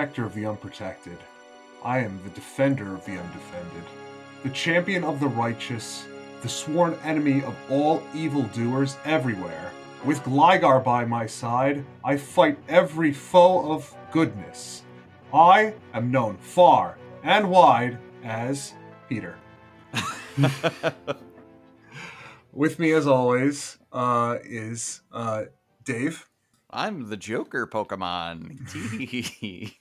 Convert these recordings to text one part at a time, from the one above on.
protector of the unprotected. I am the defender of the undefended, the champion of the righteous, the sworn enemy of all evildoers everywhere. With Gligar by my side, I fight every foe of goodness. I am known far and wide as Peter. With me, as always, uh, is uh, Dave, I'm the Joker Pokemon.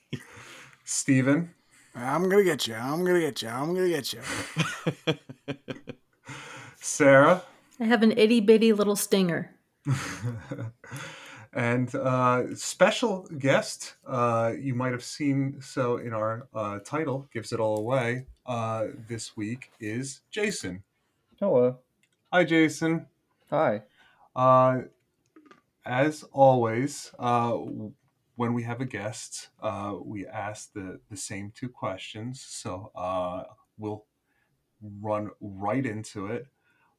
Steven, I'm gonna get you. I'm gonna get you. I'm gonna get you. Sarah, I have an itty bitty little stinger. and uh, special guest. Uh, you might have seen so in our uh, title, gives it all away. Uh, this week is Jason. Hello. Hi, Jason. Hi. Uh, as always, uh, when we have a guest, uh, we ask the, the same two questions. So uh, we'll run right into it.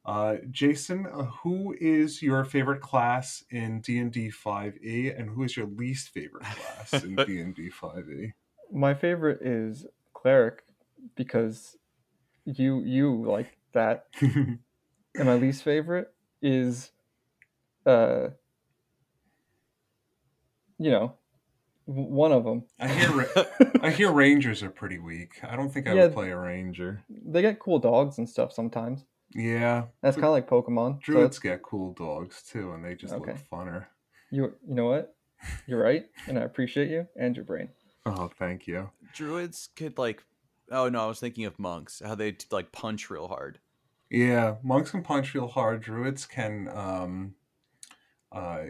Uh, Jason, uh, who is your favorite class in D and D five E, and who is your least favorite class in D and D five E? My favorite is cleric because you you like that, and my least favorite is, uh, you know, one of them. I hear I hear rangers are pretty weak. I don't think I Yeah. would play a ranger. They get cool dogs and stuff sometimes. Yeah, That's kind of like Pokemon. So druids get cool dogs too, and they just Okay. look funner. you you know what? You're right, and I appreciate you and your brain. Oh, thank you. Druids could like. Oh no, I was thinking of monks. How they like punch real hard. Yeah, monks can punch real hard. Druids can um, uh,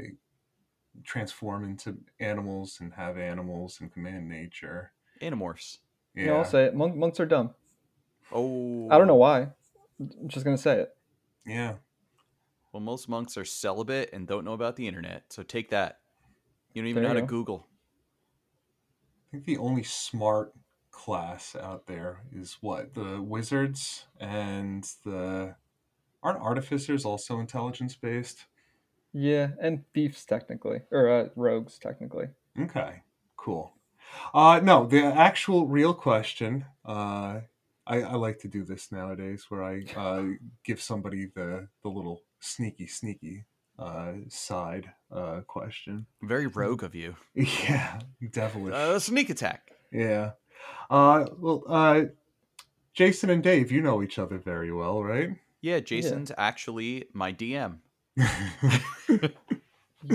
transform into animals and have animals and command nature. Animorphs. Yeah, You know, I'll say it. Monk, monks are dumb. Oh. I don't know why. I'm just gonna say it. yeah. Well, most monks are celibate and don't know about the internet. So take that. You don't even There know how you to go. Google. I think the only smart class out there is what the wizards and the aren't artificers also intelligence based. Yeah, and thieves technically, or uh, rogues technically. Okay, cool. Uh, no, the actual real question. Uh, I, I like to do this nowadays, where I uh, give somebody the the little sneaky, sneaky uh, side uh, question. Very rogue of you. Yeah, devilish. Uh, sneak attack. yeah. Uh, well, uh, Jason and Dave, you know each other very well, right? Yeah, Jason's actually my DM.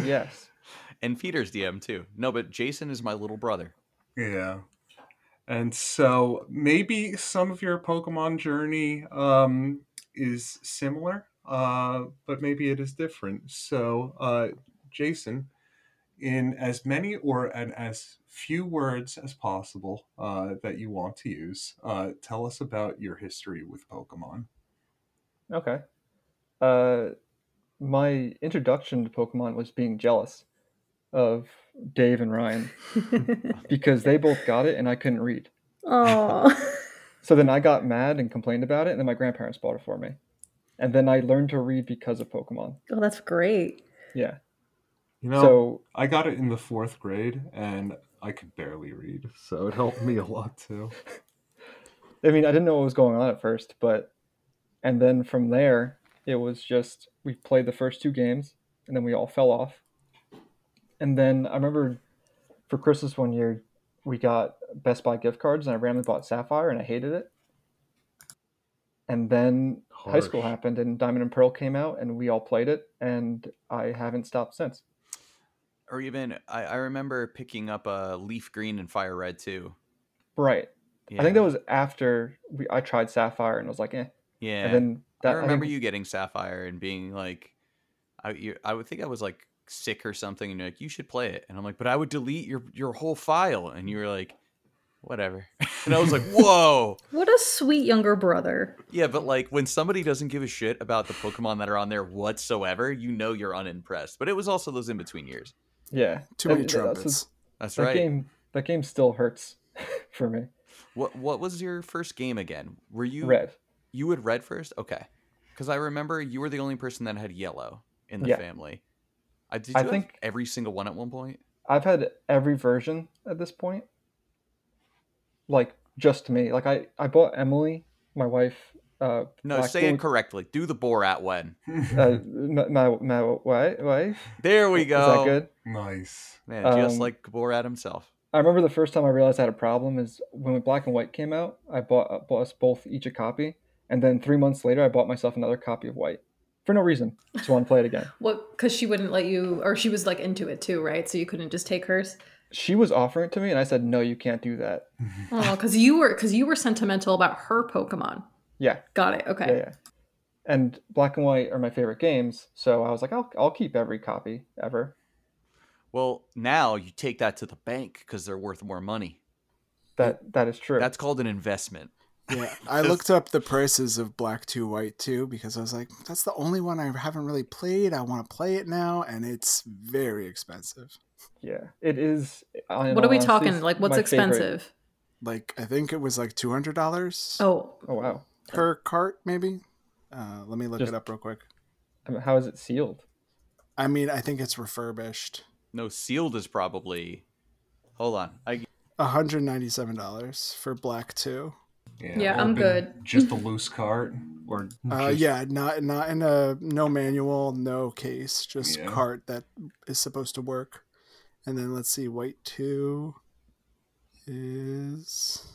Yes. And Peter's DM too. No, but Jason is my little brother. Yeah. And so maybe some of your Pokemon journey um, is similar, uh, but maybe it is different. So, uh, Jason, in as many or in as few words as possible uh, that you want to use, uh, tell us about your history with Pokemon. Okay. My introduction to Pokemon was being jealous of Dave and Ryan because they both got it and I couldn't read. Oh, So then I got mad and complained about it, and then my grandparents bought it for me. And then I learned to read because of Pokemon. oh, that's great. Yeah. You know, so I got it in the fourth grade and I could barely read, so it helped me a lot too. I mean, I didn't know what was going on at first, but and then from there, it was just we played the first two games, and then we all fell off. And then I remember for Christmas one year, we got Best Buy gift cards, and I randomly bought Sapphire, and I hated it. And then high school happened, and Diamond and Pearl came out, and we all played it, and I haven't stopped since. Or even I, I remember picking up a leaf green and fire red too. Right. Yeah. I think that was after we, I tried Sapphire, and was like, eh. yeah. And then that I remember think- you getting sapphire and being like, I you, I would think I was like sick or something, and you're like, you should play it, and I'm like, but I would delete your your whole file, and you were like, whatever, and I was like, whoa, What a sweet younger brother. yeah, but like when somebody doesn't give a shit about the Pokemon that are on there whatsoever, you know you're unimpressed. But it was also those in between years. Yeah. Too That- many that's- trumpets. That's that right. game that game still hurts for me. What what was your first game again? Were you Red. You would red first? Okay. Because I remember you were the only person that had yellow in the Yeah. family. I did I have think- every single one at one point? I've had every version at this point. like just me. Like I I bought Emily, my wife. Uh, No, Black say it correctly. Do the Borat when. Uh, my my, my wi- wife. There we Is go. that good? nice. Man, just Um, like Borat himself. I remember the first time I realized I had a problem is when Black and White came out. I bought uh, bought us both each a copy, and then three months later, I bought myself another copy of White for no reason. Just want to play it again. What? Because she wouldn't let you, or she was like into it too, right? So you couldn't just take hers. She was offering it to me, and I said, "No, you can't do that." Oh, because you were because you were sentimental about her Pokemon. Yeah, Got it. Okay. yeah, yeah. And Black and White are my favorite games, so I was like, "I'll I'll keep every copy ever." Well, now you take that to the bank because they're worth more money. That that is true. That's called an investment. Yeah, I looked up the prices of Black 2 White 2 because I was like, that's the only one I haven't really played. I want to play it now, and it's very expensive. yeah, it is. What are we honesty, talking? Like, what's my favorite. expensive? Like, I think it was like $200 Oh, Oh wow! per cart, maybe. Uh, let me look Just- it up real quick. I mean, how is it sealed? I mean, I think it's refurbished. No, sealed is probably. Hold on. I $197 for Black 2. Yeah, I'm good. Just a loose cart, or Uh, just- yeah, not not in a no manual, no case, just Yeah. cart that is supposed to work. And then let's see, white two is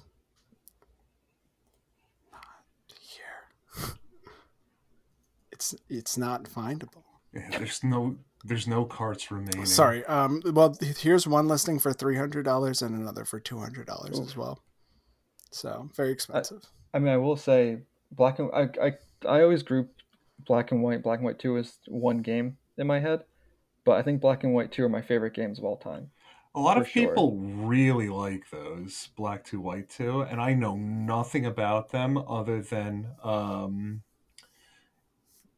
not here. it's it's not findable. yeah, there's no there's no carts remaining. Sorry. Um. Well, here's one listing for three hundred dollars and another for two hundred dollars as well. So very expensive. I mean, I will say black and I, I I always group black and white, black and white two as one game in my head, but I think black and white two are my favorite games of all time. A lot For of sure. people really like those black two white two, and I know nothing about them other than um,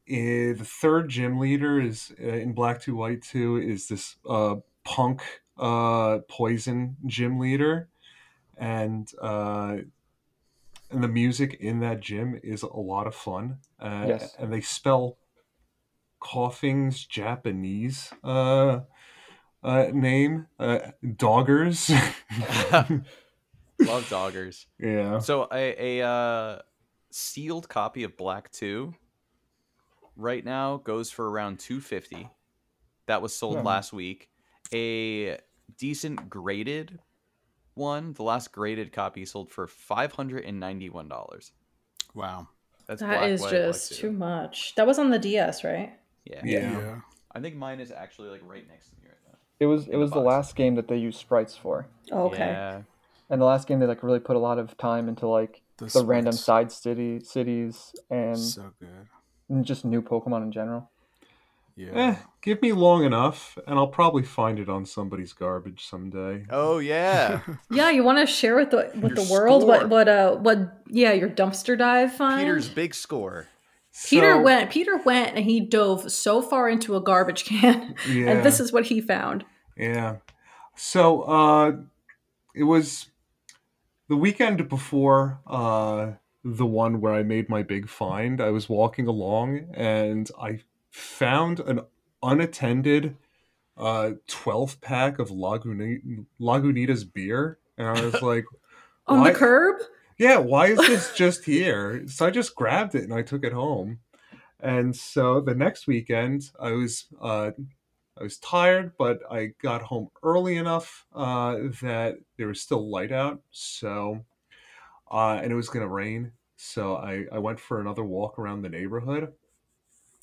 eh, the third gym leader is uh, in black two white two is this uh, punk uh, poison gym leader, and uh, and the music in that gym is a lot of fun. Uh, Yes. and they spell Koffing's Japanese. Uh, uh, name uh, doggers love doggers. yeah So a, a uh, sealed copy of Black Two right now goes for around two fifty. That was sold Hmm. last week. A decent graded one, the last graded copy sold for five hundred and ninety one dollars. wow. That's that Black is White, just 2. too much. That was on the DS, right? Yeah. Yeah. I think mine is actually like right next to me right now. It was it was the box. last game that they used sprites for, Oh, okay. Yeah. and the last game they like really put a lot of time into like The the, random side city cities and, So good. and just new Pokemon in general. Yeah. Eh, give me long enough, and I'll probably find it on somebody's garbage someday. Oh yeah. Yeah, you want to share with the with Your the world what what uh what yeah your dumpster dive find. Peter's big score. Peter So, went. Peter went and he dove so far into a garbage can, Yeah. and this is what he found. Yeah. So uh, it was the weekend before uh, the one where I made my big find. I was walking along and I found an unattended uh, 12 pack of Laguni- Lagunitas beer. And I was like, On Why- the curb. yeah, why is this just here? So I just grabbed it and I took it home. And so the next weekend, I was uh, I was tired, but I got home early enough uh, that there was still light out. So uh, and it was gonna rain, so I I went for another walk around the neighborhood,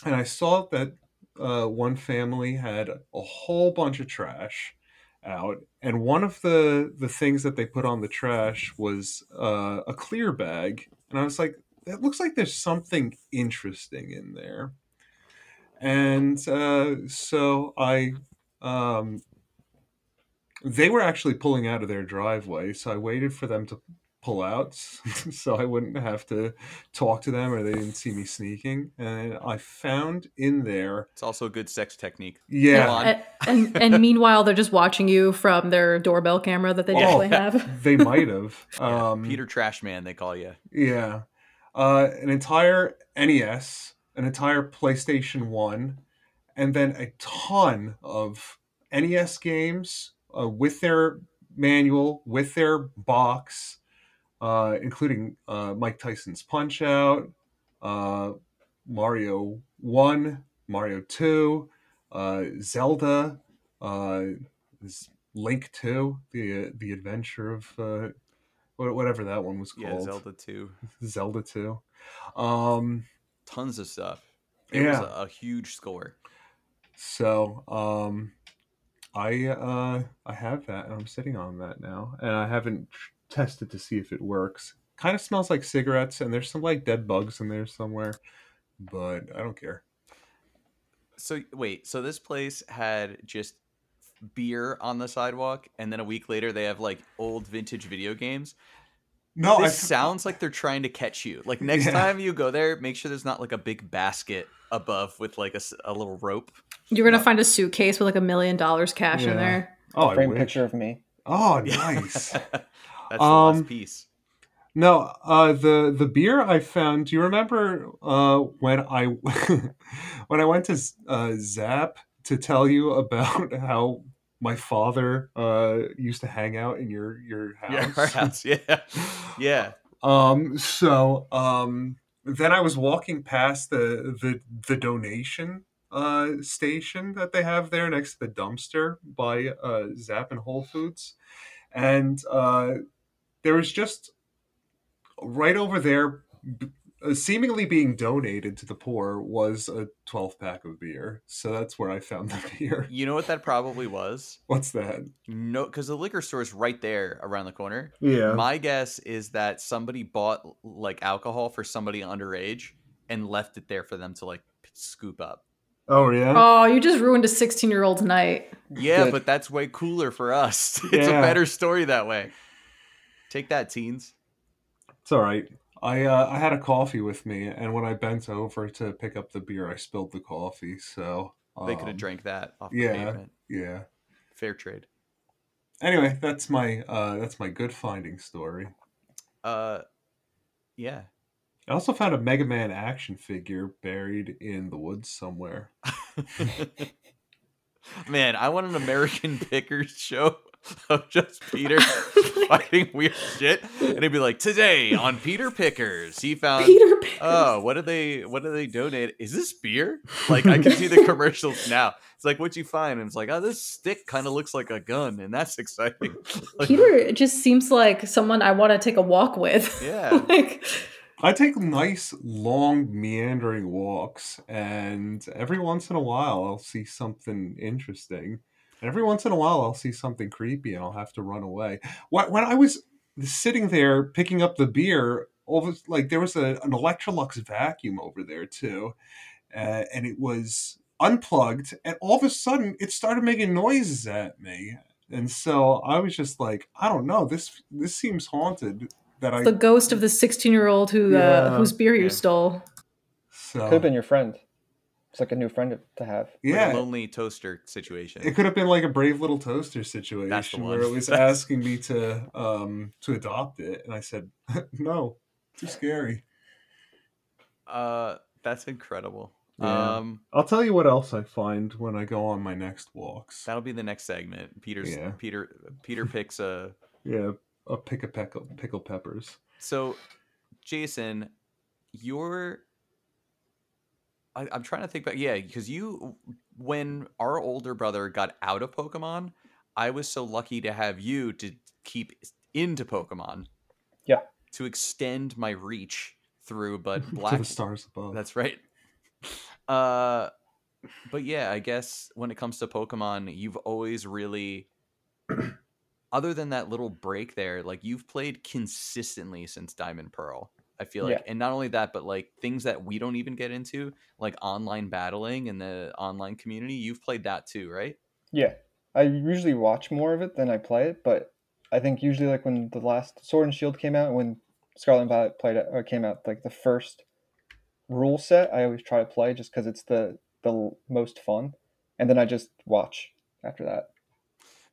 and I saw that uh, one family had a whole bunch of trash out and one of the the things that they put on the trash was uh, a clear bag. And i was like that looks like there's something interesting in there. And uh, so i um, they were actually pulling out of their driveway so i waited for them to pull out so i wouldn't have to talk to them or they didn't see me sneaking and i found in there It's also a good sex technique. yeah Go. And, and and meanwhile, they're just watching you from their doorbell camera that they Oh. definitely have. they might have Yeah, um, Peter Trashman, they call you. Yeah. Uh, an entire NES, an entire PlayStation 1, and then a ton of NES games uh, with their manual, with their box, uh, including uh, Mike Tyson's Punch Out, uh, Mario One, Mario Two, uh, Zelda, uh, Link Two, the the Adventure of uh, whatever that one was called. Yeah, Zelda 2. Zelda Two. Um, Tons of stuff. It was Yeah. a, a huge score. So, um, I uh, I have that, and I'm sitting on that now, and I haven't tested to see if it works. Kind of smells like cigarettes, and there's some like dead bugs in there somewhere, but I don't care. So wait, so this place had just beer on the sidewalk, and then a week later they have like old vintage video games. No, I This sounds like they're trying to catch you. Like next Yeah. time you go there, make sure there's not like a big basket above with like a little rope. You're gonna find a suitcase with like a million dollars cash Yeah. in there. Oh, I Frame picture of me. Oh, nice. That's the Um, last piece. No, uh, the the beer I found. Do you remember uh, when I when I went to uh, Zap to tell you about how my father uh, used to hang out in your your house? Yeah, house. Yeah, yeah. Um. So, um. Then I was walking past the the the donation uh station that they have there next to the dumpster by uh Zap and Whole Foods, and uh, there was just right over there. uh, Seemingly being donated to the poor was a 12 pack of beer. So that's where I found the beer. You know what that probably was? What's that? No, because the liquor store is right there around the corner. Yeah. My guess is that somebody bought like alcohol for somebody underage and left it there for them to like scoop up. oh, yeah. Oh, you just ruined a 16 year old's night. Yeah, Good. but that's way cooler for us. It's Yeah. a better story that way. Take that, teens. It's all right. I uh, I had a coffee with me, and when I bent over to pick up the beer, I spilled the coffee. So They could have um, drank that off yeah. pavement. Yeah. Fair trade. Anyway, that's my uh, that's my good finding story. Uh, yeah. I also found a Mega Man action figure buried in the woods somewhere. Man, I want an American Pickers show of just Peter fighting weird shit, and he'd be like today on Peter Pickers, he found. Peter Pan. Oh, what did they? What do they donate? Is this beer? Like I can see the commercials now. It's like what'd you find? And it's like, oh, this stick kind of looks like a gun, and that's exciting. Like, Peter just seems like someone I want to take a walk with. Yeah. like, I take nice, long, meandering walks, and every once in a while I'll see something interesting. And every once in a while I'll see something creepy and I'll have to run away. When when I was sitting there picking up the beer, all like there was a, an Electrolux vacuum over there too, uh, and it was unplugged, and all of a sudden it started making noises at me. And so I was just like, I don't know, this this seems haunted. That I the ghost of the 16 year old who uh, whose beer you stole. so Could have been your friend. It's like a new friend to have. Like yeah, a lonely toaster situation. It could have been like a brave little toaster situation one. where it was asking me to um to adopt it, and I said no, too scary. Uh, that's incredible. Yeah. Um, I'll tell you what else I find when I go on my next walks. that'll be the next segment. Peter's Yeah. Peter Peter picks a. Yeah, a pick a pickle pickle peppers. So, Jason, you're. I, I'm trying to think back. Yeah, because you, when our older brother got out of Pokemon, I was so lucky to have you to keep into Pokemon. Yeah. To extend my reach through, but to Black the stars above. That's right. Uh, but yeah, I guess when it comes to Pokemon, you've always really, other than that little break there, like you've played consistently since Diamond Pearl. I feel like, Yeah. and not only that, but like things that we don't even get into, like online battling and the online community. You've played that too, right? Yeah, I usually watch more of it than I play it, but I think usually like when the last Sword and Shield came out, when Scarlet and Violet played it, or came out, like the first rule set, I always try to play just because it's the the most fun, and then I just watch after that.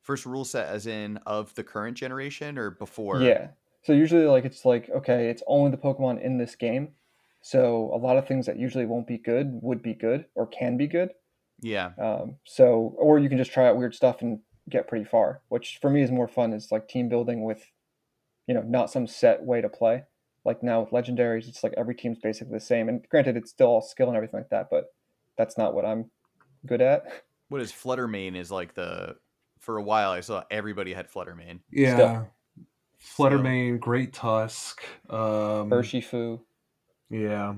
First rule set, as in of the current generation or before? Yeah. So usually like it's like okay, it's only the Pokemon in this game. So a lot of things that usually won't be good would be good or can be good. Yeah. Um, so or you can just try out weird stuff and get pretty far, which for me is more fun. Is like team building with you know, not some set way to play. Like now with legendaries, it's like every team's basically the same. And granted, it's still all skill and everything like that, but that's not what I'm good at. What is Flutter Mane is like the for a while I saw everybody had Flutter Mane. Yeah. Flutter Mane, Great Tusk. Um, Urshifu. Yeah.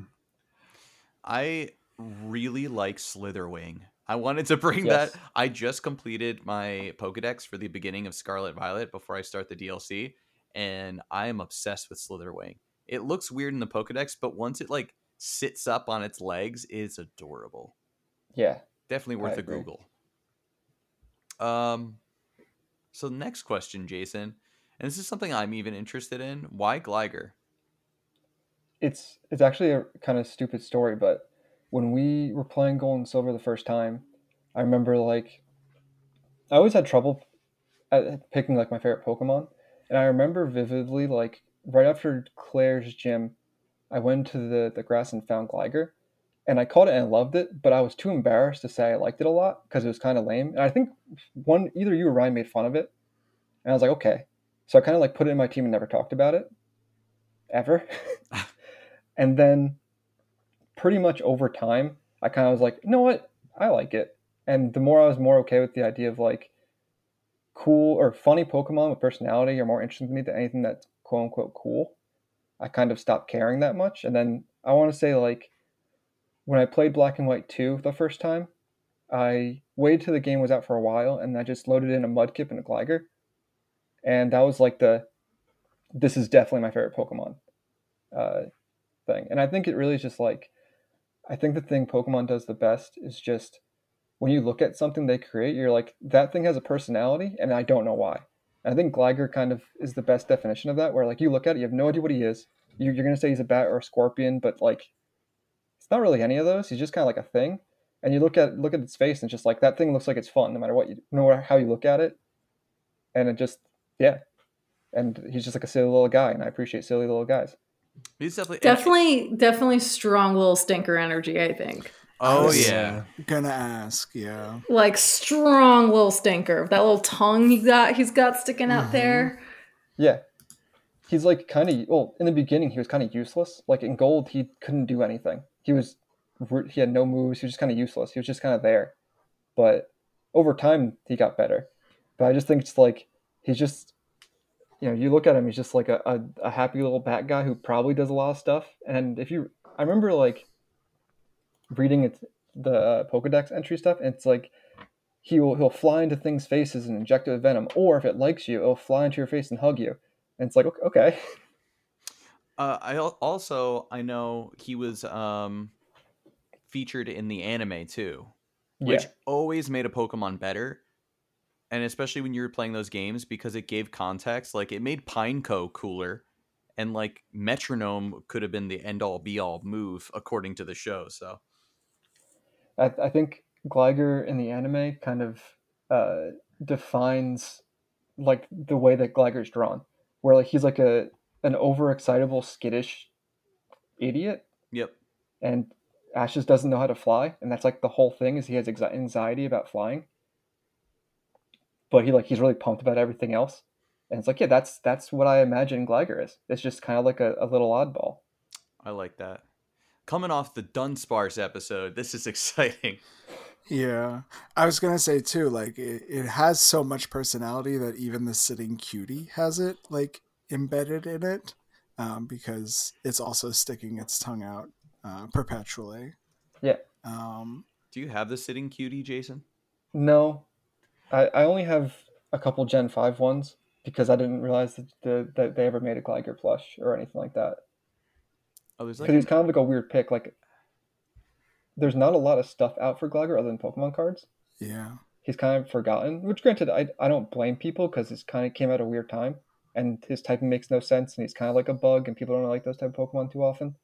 I really like Slither Wing. I wanted to bring Yes. that. I just completed my Pokedex for the beginning of Scarlet Violet before I start the DLC, and I am obsessed with Slither Wing. It looks weird in the Pokedex, but once it like sits up on its legs, it's adorable. Yeah. Definitely worth a agree. Google. Um, so next question, Jason, and this is something I'm even interested in. Why Gligar? it's it's actually a kind of stupid story, but when we were playing Gold and Silver the first time, I remember like I always had trouble at picking like my favorite Pokemon, and I remember vividly like right after Claire's gym, I went to the the grass and found Gligar, and I caught it and loved it, but I was too embarrassed to say I liked it a lot because it was kind of lame, and I think one either you or Ryan made fun of it, and I was like okay, so I kind of like put it in my team and never talked about it, ever. And then pretty much over time, I kind of was like, you know what? I like it. And the more I was more okay with the idea of like cool or funny Pokemon with personality are more interesting to me than anything that's quote unquote cool, I kind of stopped caring that much. And then I want to say, like, when I played Black and White 2 the first time, I waited till the game was out for a while and I just loaded in a Mudkip and a Gligar. And that was like the this is definitely my favorite Pokemon uh, thing. And I think it really is just like, I think the thing Pokemon does the best is just when you look at something they create, you're like, that thing has a personality, and I don't know why. And I think Gligar kind of is the best definition of that, where like you look at it, you have no idea what he is. You're, you're to say he's a bat or a scorpion, but like, it's not really any of those. He's just kind of like a thing. And you look at look at its face, and just like that thing looks like it's fun, no matter what you, no matter how you look at it. And it just, yeah. And he's just like a silly little guy, and I appreciate silly little guys. He's definitely Definitely, definitely strong little stinker energy. I think Oh was- yeah. Gonna ask, yeah. like strong little stinker. That little tongue he got, he's got sticking out Mhm. there. Yeah. He's like kind of well in the beginning he was kind of useless. Like in gold he couldn't do anything. He was he had no moves. He was just kind of useless. He was just kind of there. But over time he got better. But I just think it's like he's just you know you look at him he's just like a, a, a happy little bat guy who probably does a lot of stuff. And if you I remember like reading it the uh, Pokedex entry stuff and it's like he will he'll fly into things' faces and inject it with venom, or if it likes you, it'll fly into your face and hug you. And it's like, okay, okay. Uh, I also I know he was um featured in the anime too, which yeah, always made a Pokemon better. And especially when you were playing those games because it gave context, like it made Pineco cooler, and like Metronome could have been the end all be all move according to the show. So I, I think Gligar in the anime kind of uh, defines like the way that Gligar's drawn, where like he's like a an overexcitable, skittish idiot, yep, and Ash's doesn't know how to fly, and that's like the whole thing is he has anxi- anxiety about flying, but he like he's really pumped about everything else, and it's like yeah, that's that's what I imagine Gligar is. It's just kind of like a, a little oddball. I like that. Coming off the Dunsparce episode, this is exciting. Yeah. I was gonna say too, like it, it has so much personality that even the sitting cutie has it like embedded in it. Um, because it's also sticking its tongue out uh, perpetually. Yeah. Um, Do you have the sitting cutie, Jason? No, I, I only have a couple Gen 5 ones because I didn't realize that, the, that they ever made a Gligar plush or anything like that. Oh, there's Because like he's kind of like a weird pick. Like, there's not a lot of stuff out for Gligar other than Pokemon cards. yeah. He's kind of forgotten, which granted, I, I don't blame people because it's kind of came at a weird time and his typing makes no sense and he's kind of like a bug and people don't like those type of Pokemon too often.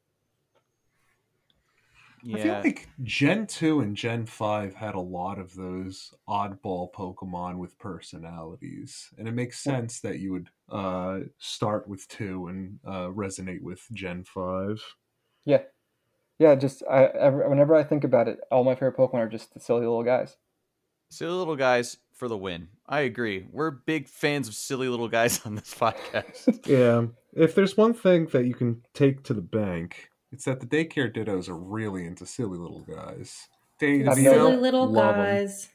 Yeah. I feel like Gen 2 and Gen 5 had a lot of those oddball Pokemon with personalities. And it makes sense that you would uh, start with 2 and uh, resonate with Gen 5. Yeah. Yeah, just I, every, whenever I think about it, all my favorite Pokemon are just the silly little guys. Silly little guys for the win. I agree. We're big fans of silly little guys on this podcast. Yeah. If there's one thing that you can take to the bank, it's that the daycare dittos are really into silly little guys. Dave, I've you know, Silly little love 'em. guys.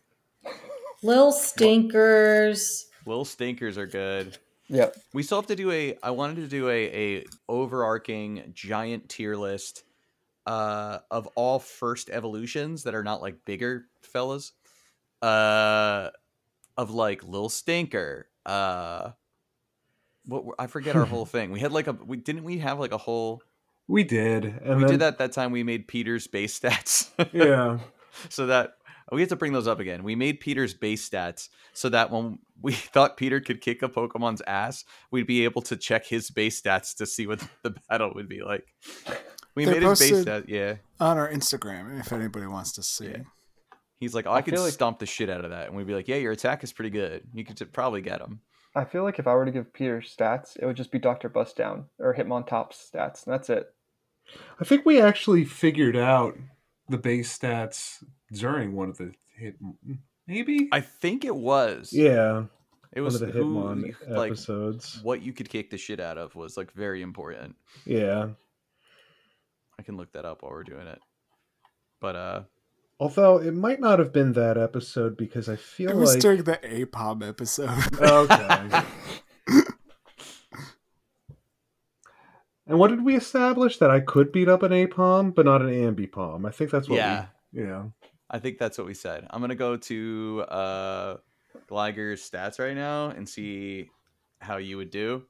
Little stinkers. Little stinkers are good. Yep. We still have to do a. I wanted to do a a overarching giant tier list uh, of all first evolutions that are not like bigger fellas. Uh, of like Lil Stinker. Uh, what I forget our whole thing. We had like a. We didn't we have like a whole. We did. And we then, did that that time. We made Peter's base stats. Yeah. so that we have to bring those up again. We made Peter's base stats so that when we thought Peter could kick a Pokemon's ass, we'd be able to check his base stats to see what the battle would be like. We They're made his base posted- stat, yeah. on our Instagram if anybody wants to see. Yeah. He's like, oh, I, I could like- stomp the shit out of that, and we'd be like, yeah, your attack is pretty good. You could t- probably get him. I feel like if I were to give Peter stats, it would just be Doctor Bust Down or Hitmontop's stats, and that's it. I think we actually figured out the base stats during one of the hit. Maybe? I think it was. yeah. it was one of the who, Hitmon like episodes. what you could kick the shit out of was like very important. Yeah. I can look that up while we're doing it. But uh Although it might not have been that episode because I feel like It was like. during the Aipom episode. Okay. and what did we establish? That I could beat up an Aipom, but not an Ambipom. I think that's what Yeah. we. Yeah. I think that's what we said. I'm gonna go to uh Gligar's stats right now and see how you would do.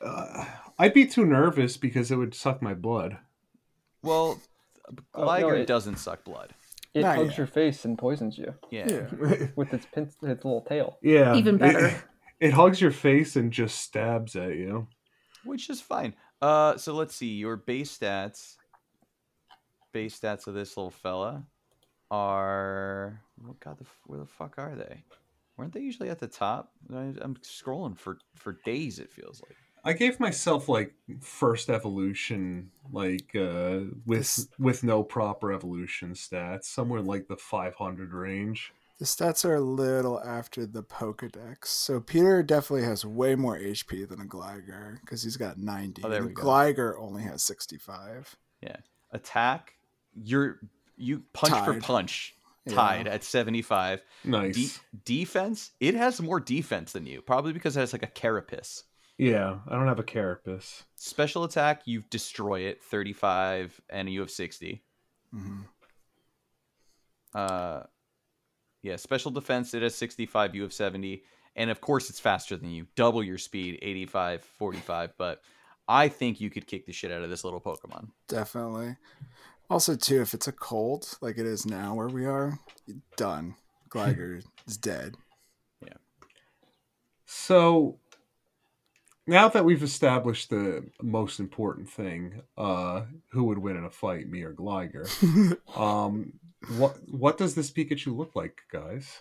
Uh, I'd be too nervous because it would suck my blood. Well, Oh, no, Gliger it- doesn't suck blood. It Not hugs yet. your face and poisons you Yeah. yeah. with its pin- its little tail. Yeah. Even better. It, it hugs your face and just stabs at you. Which is fine. Uh so let's see, your base stats base stats of this little fella are what god the where the fuck are they? Weren't they usually at the top? I, I'm scrolling for for days it feels like. I gave myself like first evolution, like uh, with with no proper evolution stats, somewhere in like the 500 range. The stats are a little after the Pokedex. So Peter definitely has way more HP than a Gligar because he's got 90. Oh, there and we go. Gligar only has 65. Yeah. Attack, you're you punch for Tied. punch, Yeah. tied at 75. Nice. De- defense, it has more defense than you, probably because it has like a carapace. yeah, I don't have a carapace. Special attack, you destroy it, 35, and you have 60. hmm Uh, yeah, special defense, it has 65, you have 70. And of course, it's faster than you, double your speed, 85, 45. But I think you could kick the shit out of this little Pokemon. Definitely. Also, too, if it's a cold like it is now where we are, done. Gligar is dead. Yeah. So now that we've established the most important thing, uh, who would win in a fight, me or Gligar? um, what what does this Pikachu look like, guys?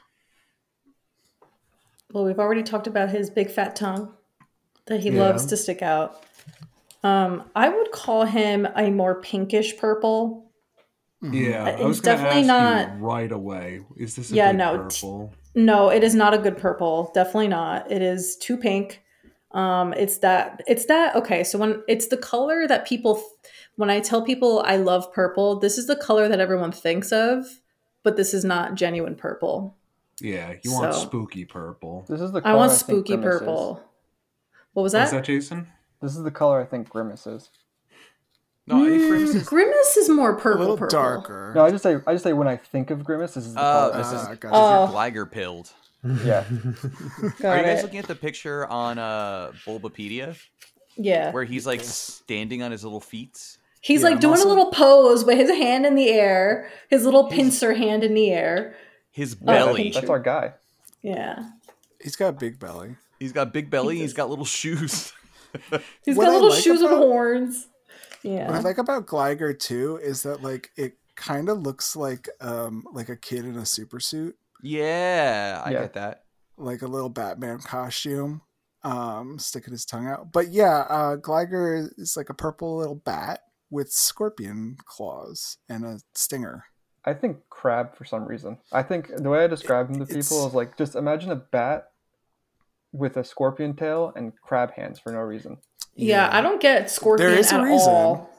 Well, we've already talked about his big fat tongue that he Yeah. loves to stick out. Um, I would call him a more pinkish purple. Yeah, I It's was definitely ask not- you right away. Is this a Yeah, big no, t- purple? No, it is not a good purple. Definitely not. It is too pink. Um, it's that. It's that. Okay, so when it's the color that people, when I tell people I love purple, this is the color that everyone thinks of, but this is not genuine purple. Yeah, you want So- spooky purple. This is the I want think spooky Grimace is. purple. What was that? Is that? that Jason? This is the color I think Grimace is. No, it Mm, Grimace is- Grimace is more a purple. little purple. darker. No, I just say I just say when I think of Grimace, this is the Oh, color. this Ah, is, gotcha. this is Oh. your Gligar pilled. yeah. Got Are you guys it. looking at the picture on uh, Bulbapedia Yeah. where he's like standing on his little feet? He's Yeah, like doing muscle- a little pose with his hand in the air, his little His- pincer hand in the air. His Oh, belly. that's- That's our guy. Yeah. He's got a big belly. He's got big belly. He He's does. got little shoes. He's What got little like shoes with about- horns. Yeah. What I like about Gligar too is that like it kind of looks like um like a kid in a super suit, yeah, I Yeah. get that. like a little Batman costume, um, sticking his tongue out. But yeah, uh, Gligar is like a purple little bat with scorpion claws and a stinger. I think crab for some reason. I think the way I describe them to It's- people is like just imagine a bat with a scorpion tail and crab hands for no reason. Yeah, I don't get scorpion is a at reason. all.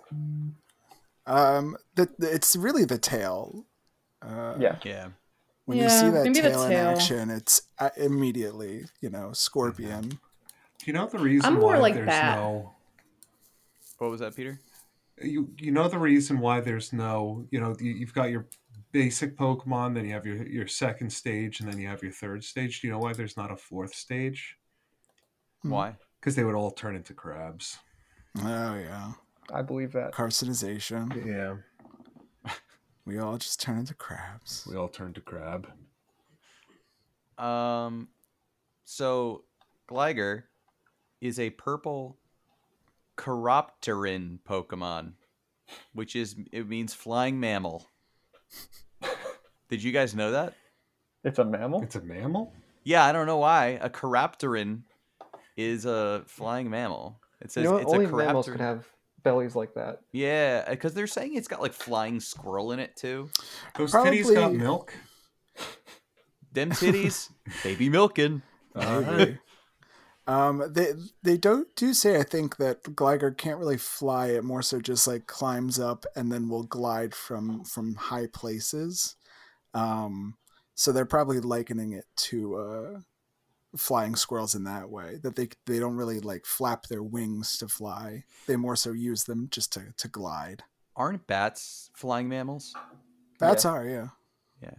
Um, the, the- it's really the tail. Uh, Yeah. Yeah. When you see that maybe tail, in tail. action, it's uh, immediately, you know, scorpion. Do you know the reason I'm more why like there's that. no What was that, Peter? You you know the reason why there's no you know you, you've got your basic Pokemon, then you have your your second stage, and then you have your third stage. Do you know why there's not a fourth stage? Hmm. Why? Because they would all turn into crabs. Oh yeah, I believe that. carcinization. Yeah, We all just turn into crabs. we all turn to crab. Um, so Gligar is a purple Chiropteran Pokemon, which is it means flying mammal. Did you guys know that? It's a mammal. It's a mammal. Yeah, I don't know why. A Chiropteran is a flying mammal. It You says know it's Only a mammals could have bellies like that. Yeah, because they're saying it's got like flying squirrel in it too. Those titties got milk. Them titties, baby milking. Maybe. Um, they they don't do say I think that Gligar can't really fly. It more so just like climbs up and then will glide from from high places. Um, so they're probably likening it to uh, flying squirrels in that way. That they they don't really like flap their wings to fly. They more so use them just to to glide. Aren't bats flying mammals? Bats Yeah. are yeah. yeah.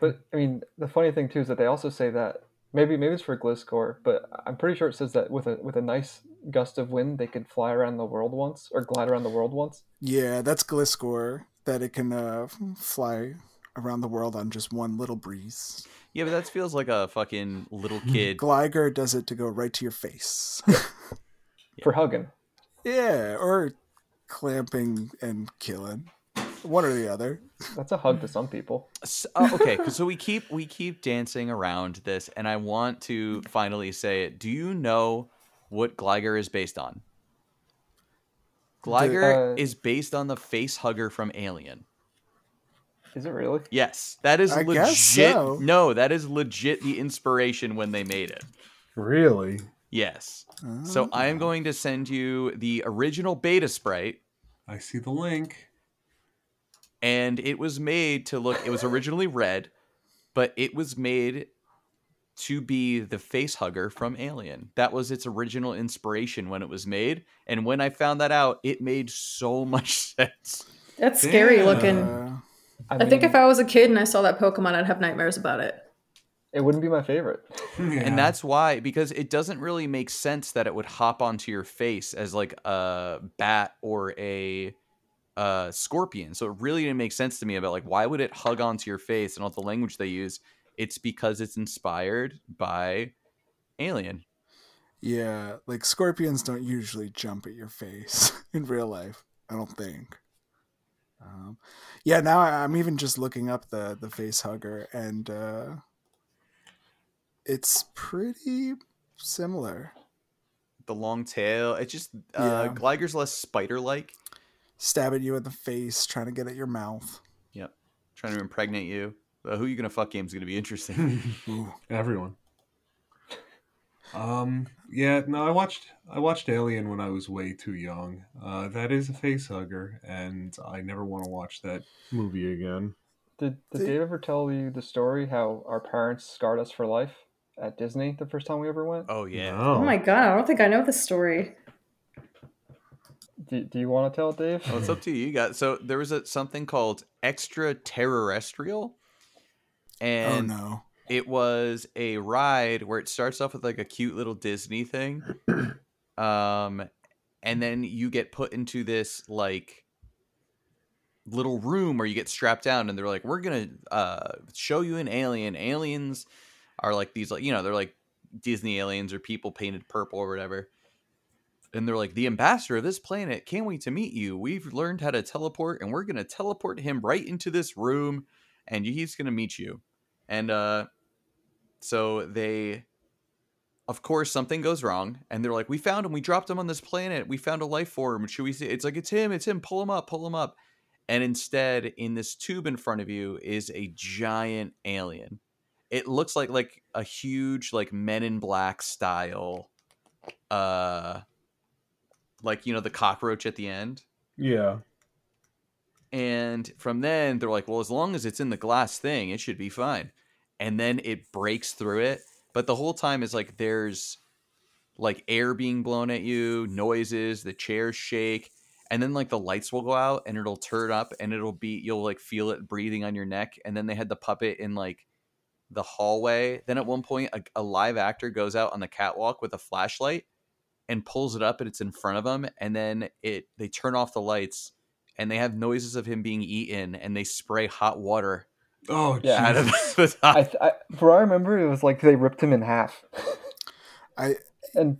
But I mean, the funny thing too is that they also say that maybe maybe it's for Gliscor, but I'm pretty sure it says that with a with a nice gust of wind, they could fly around the world once or glide around the world once. Yeah, that's Gliscor that it can uh, fly around the world on just one little breeze. Yeah, but that feels like a fucking little kid. Gligar does it to go right to your face. for hugging. yeah, or clamping and killing. One or the other. That's a hug to some people. S- uh, okay, 'cause so we keep we keep dancing around this, and I want to finally say it. Do you know what Gligar is based on? Gligar uh, is based on the face hugger from Alien. Is it really? Yes, that is I legit. guess so. No, that is legit the inspiration when they made it. Really? Yes. So I am Ah. going to send you the original beta sprite, I see the link. And it was made to look. It was originally red, but it was made to be the face hugger from Alien. That was its original inspiration when it was made, and when I found that out, it made so much sense. That's scary Damn. looking. I, I think if I was a kid and I saw that Pokemon, I'd have nightmares about it. it wouldn't be my favorite. Yeah. And that's why, because it doesn't really make sense that it would hop onto your face as like a bat or a uh, scorpion. So it really didn't make sense to me about like why would it hug onto your face and all the language they use. It's because it's inspired by Alien. yeah, like scorpions don't usually jump at your face in real life. I don't think. Um, yeah, now I'm even just looking up the the face hugger, and uh, it's pretty similar. The long tail. It's just uh, Yeah. Gligar's less spider-like. Stab at you in the face, trying to get at your mouth. Yep, trying to impregnate you. Uh, who you gonna fuck game is gonna be interesting. Everyone. Um. Yeah. No. I watched. I watched Alien when I was way too young. Uh, that is a face hugger, and I never want to watch that movie again. Did did They- Dave ever tell you the story how our parents scarred us for life at Disney the first time we ever went? oh yeah. No. Oh my god, I don't think I know the story. Do, do you want to tell it, Dave? Well, it's up to you. You got so there was a something called extraterrestrial, Oh and Oh no. it was a ride where it starts off with like a cute little Disney thing, um, and then you get put into this like little room where you get strapped down, and they're like, "We're gonna uh, show you an alien. Aliens are like these, like you know, they're like Disney aliens or people painted purple or whatever." And they're like, the ambassador of this planet can't wait to meet you. We've learned how to teleport, and we're gonna teleport him right into this room, and he's gonna meet you. And uh, so they, of course, something goes wrong, and they're like, "We found him. We dropped him on this planet. We found a life form. Should we see?" It's like it's him. It's him. Pull him up. Pull him up. and instead in this tube in front of you is a giant alien. It looks like like a huge like Men in Black style, uh, like you know the cockroach at the end. Yeah. And from then they're like, well, as long as it's in the glass thing, it should be fine. And then it breaks through it. But the whole time is like there's like air being blown at you, noises, the chairs shake, and then like the lights will go out and it'll turn up and it'll be you'll like feel it breathing on your neck. And then they had the puppet in like the hallway. Then at one point a, a live actor goes out on the catwalk with a flashlight and pulls it up and it's in front of them. And then it they turn off the lights and they have noises of him being eaten and they spray hot water Oh, Yeah. out of the top. I, th- I, for I remember, it was like they ripped him in half. I And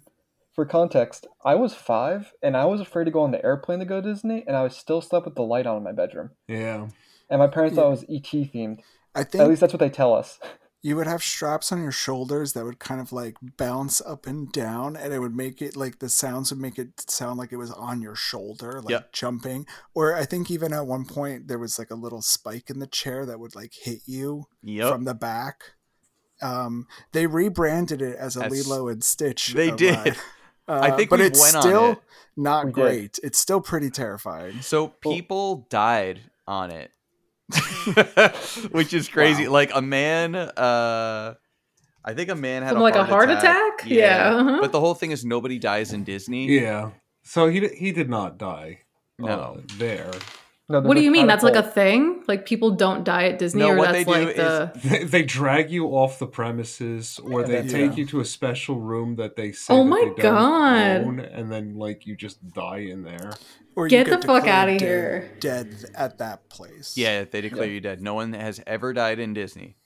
for context, I was five, and I was afraid to go on the airplane to go to Disney, and I was still slept with the light on in my bedroom. yeah. And my parents Yeah. thought it was ET themed. I think At least that's what they tell us. you would have straps on your shoulders that would kind of like bounce up and down and it would make it like the sounds would make it sound like it was on your shoulder like Yep. jumping or i think even at one point there was like a little spike in the chair that would like hit you Yep. from the back um they rebranded it as a As- lilo and stitch They uh, did. ride. I Uh, think but we it's went on still it. not We did. great it's still pretty terrifying So people died on it. Which is crazy. Wow. Like a man uh I think a man had From, a like, a heart heart attack? Yeah, uh-huh. But the whole thing is nobody dies in Disney. Yeah. So he he did not die. No. uh, there. No, What do you mean? That's like a thing? Like people don't die at Disney, No, or what that's they do like the They, they drag you off the premises, or And they take Yeah. you to a special room that they say Oh that my they God. own, and then like you just die in there. or you Get the fuck out of here. dead at that place Yeah, they declare Yeah. you dead. No one has ever died in Disney.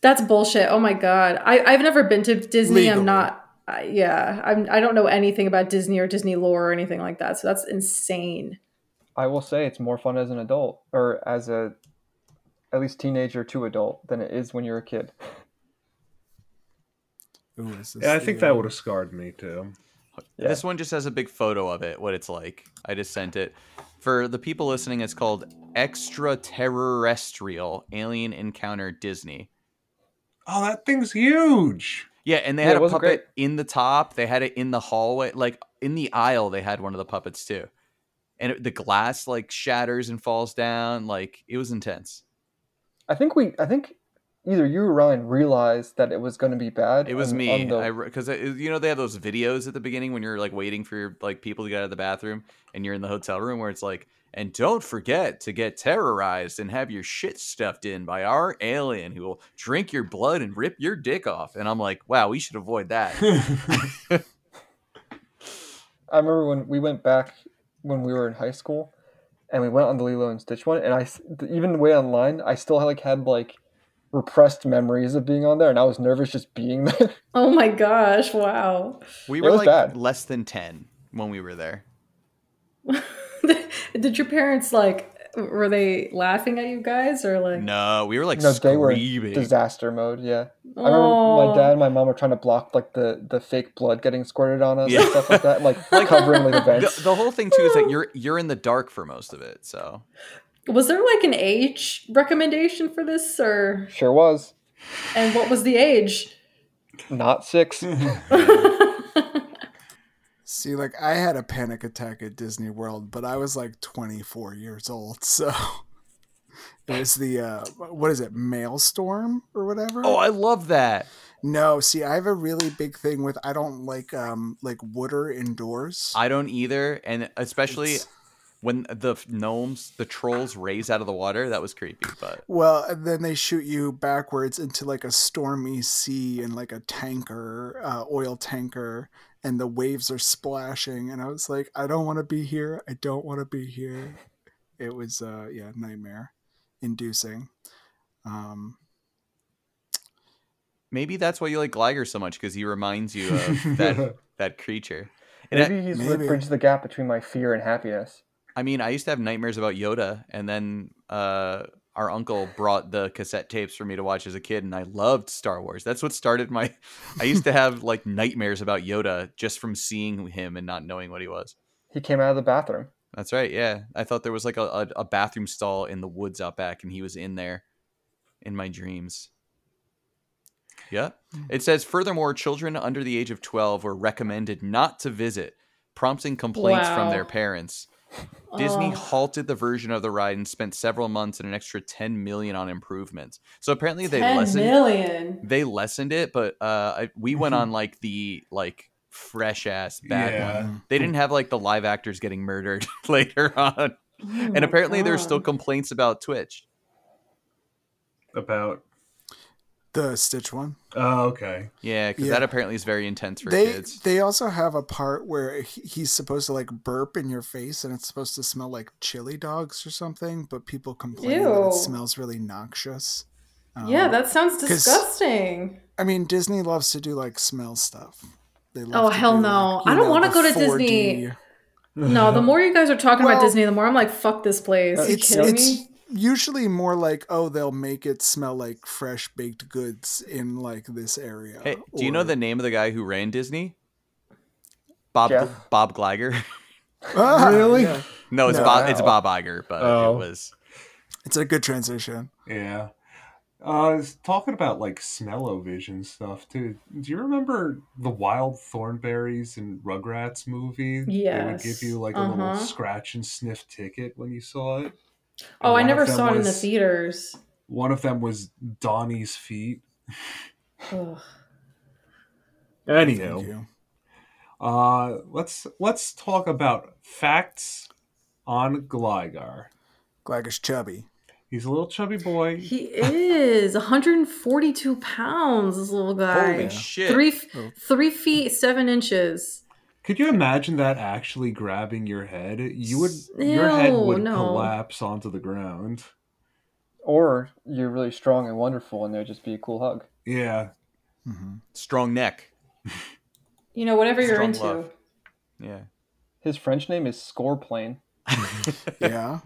that's bullshit. Oh my god, I I've never been to Disney. Legally. I'm not. I yeah, I'm. I don't know anything about Disney or Disney lore or anything like that. So that's insane. I will say it's more fun as an adult, or as a at least teenager to adult, than it is when you're a kid. Ooh, this Yeah, I think that would have scarred me too. Yeah. This one just has a big photo of it, what it's like. I just sent it. For the people listening, it's called Extraterrestrial Alien Encounter Disney. Oh, that thing's huge. Yeah, and they Yeah, had a wasn't puppet in the top. They had it in the hallway, like in the aisle. They had one of the puppets too, and it, the glass like shatters and falls down. Like it was intense. I think we, I think either you or Ryan realized that it was going to be bad. It was on- me. on the- I because you know they have those videos at the beginning when you're like waiting for your like people to get out of the bathroom and you're in the hotel room where it's like, and don't forget to get terrorized and have your shit stuffed in by our alien who will drink your blood and rip your dick off. And I'm like, wow, we should avoid that. I remember when we went back when we were in high school, and we went on the Lilo and Stitch one, and I even the way online, I still had, like had like repressed memories of being on there, and I was nervous just being there. Oh my gosh! Wow. We were like bad. less than ten when we were there. Did your parents like? Were they laughing at you guys or like? No, we were like no, they were screaming. disaster mode. Yeah, I remember my dad and my mom were trying to block like the the fake blood getting squirted on us Yeah. and stuff like that, like, covering like the, events. the whole thing too is that you're you're in the dark for most of it. So Was there like an age recommendation for this, or Sure was and what was the age? not six. See, like I had a panic attack at Disney World, but I was like 24 years old, so it was the uh, what is it, Maelstrom or whatever? oh, I love that. no, see, I have a really big thing with I don't like um like water indoors. I don't either, and especially It's- when the gnomes, the trolls, raise out of the water. That was creepy, but Well, and then they shoot you backwards into like a stormy sea and like a tanker, uh, oil tanker, and the waves are splashing. And I was like, I don't want to be here. I don't want to be here. It was, uh, yeah, nightmare inducing. Um, maybe that's why you like Gligar so much because he reminds you of that that creature. And I, Maybe he's Maybe. what bridges the gap between my fear and happiness. I mean, I used to have nightmares about Yoda, and then uh, our uncle brought the cassette tapes for me to watch as a kid, and I loved Star Wars. That's what started my. I used to have like nightmares about Yoda just from seeing him and not knowing what he was. He came out of the bathroom. That's right. Yeah, I thought there was like a, a, a bathroom stall in the woods out back, and he was in there in my dreams. Yeah. Hmm. It says, furthermore, children under the age of 12 were recommended not to visit, prompting complaints from their parents. Disney Oh. halted the version of the ride and spent several months and an extra 10 million on improvements. So apparently they lessened million. they lessened it, but uh I, we went on like the like fresh ass bad Yeah. one. They didn't have like the live actors getting murdered later on. Oh And my apparently there's still complaints about Twitch. About The Stitch one. oh, okay. Yeah, because Yeah. that apparently is very intense for they kids. they also have a part where he's supposed to like burp in your face and it's supposed to smell like chili dogs or something, but people complain that it smells really noxious. Um, Yeah, that sounds disgusting. I mean, Disney loves to do like smell stuff. They Oh, love to hell do, no. like, I don't wanna go to 4D. Disney. No, the more you guys are talking Well, about Disney, the more I'm like, fuck this place. Are you It's kidding it's me? Usually more like oh they'll make it smell like fresh baked goods in like this area. Hey, do you know the name of the guy who ran Disney? Bob Jeff? Bob Gleiger. Ah, Really? yeah. no, it's No. Bob it's Bob Iger, but Oh. it was It's a good transition. Yeah. Uh, I was talking about like smell-o-vision stuff too. Do you remember the Wild Thornberries and Rugrats movie? Yeah, They would give you like a little Uh-huh. scratch and sniff ticket when you saw it. Oh, I never saw it in the theaters. One of them was Donnie's feet. Ugh. Thank Anyhow, uh, let's let's talk about facts on Gligar. Gligar's chubby. He's a little chubby boy. He is 142 pounds. This little guy. holy shit. Three Oh. three feet seven inches. Could you imagine that actually grabbing your head? You would your head would no. collapse onto the ground. Or you're really strong and wonderful, and there'd just be a cool hug. Yeah. hmm strong neck. You know, whatever you're Strong into. love. Yeah. His French name is Scorplane. Yeah.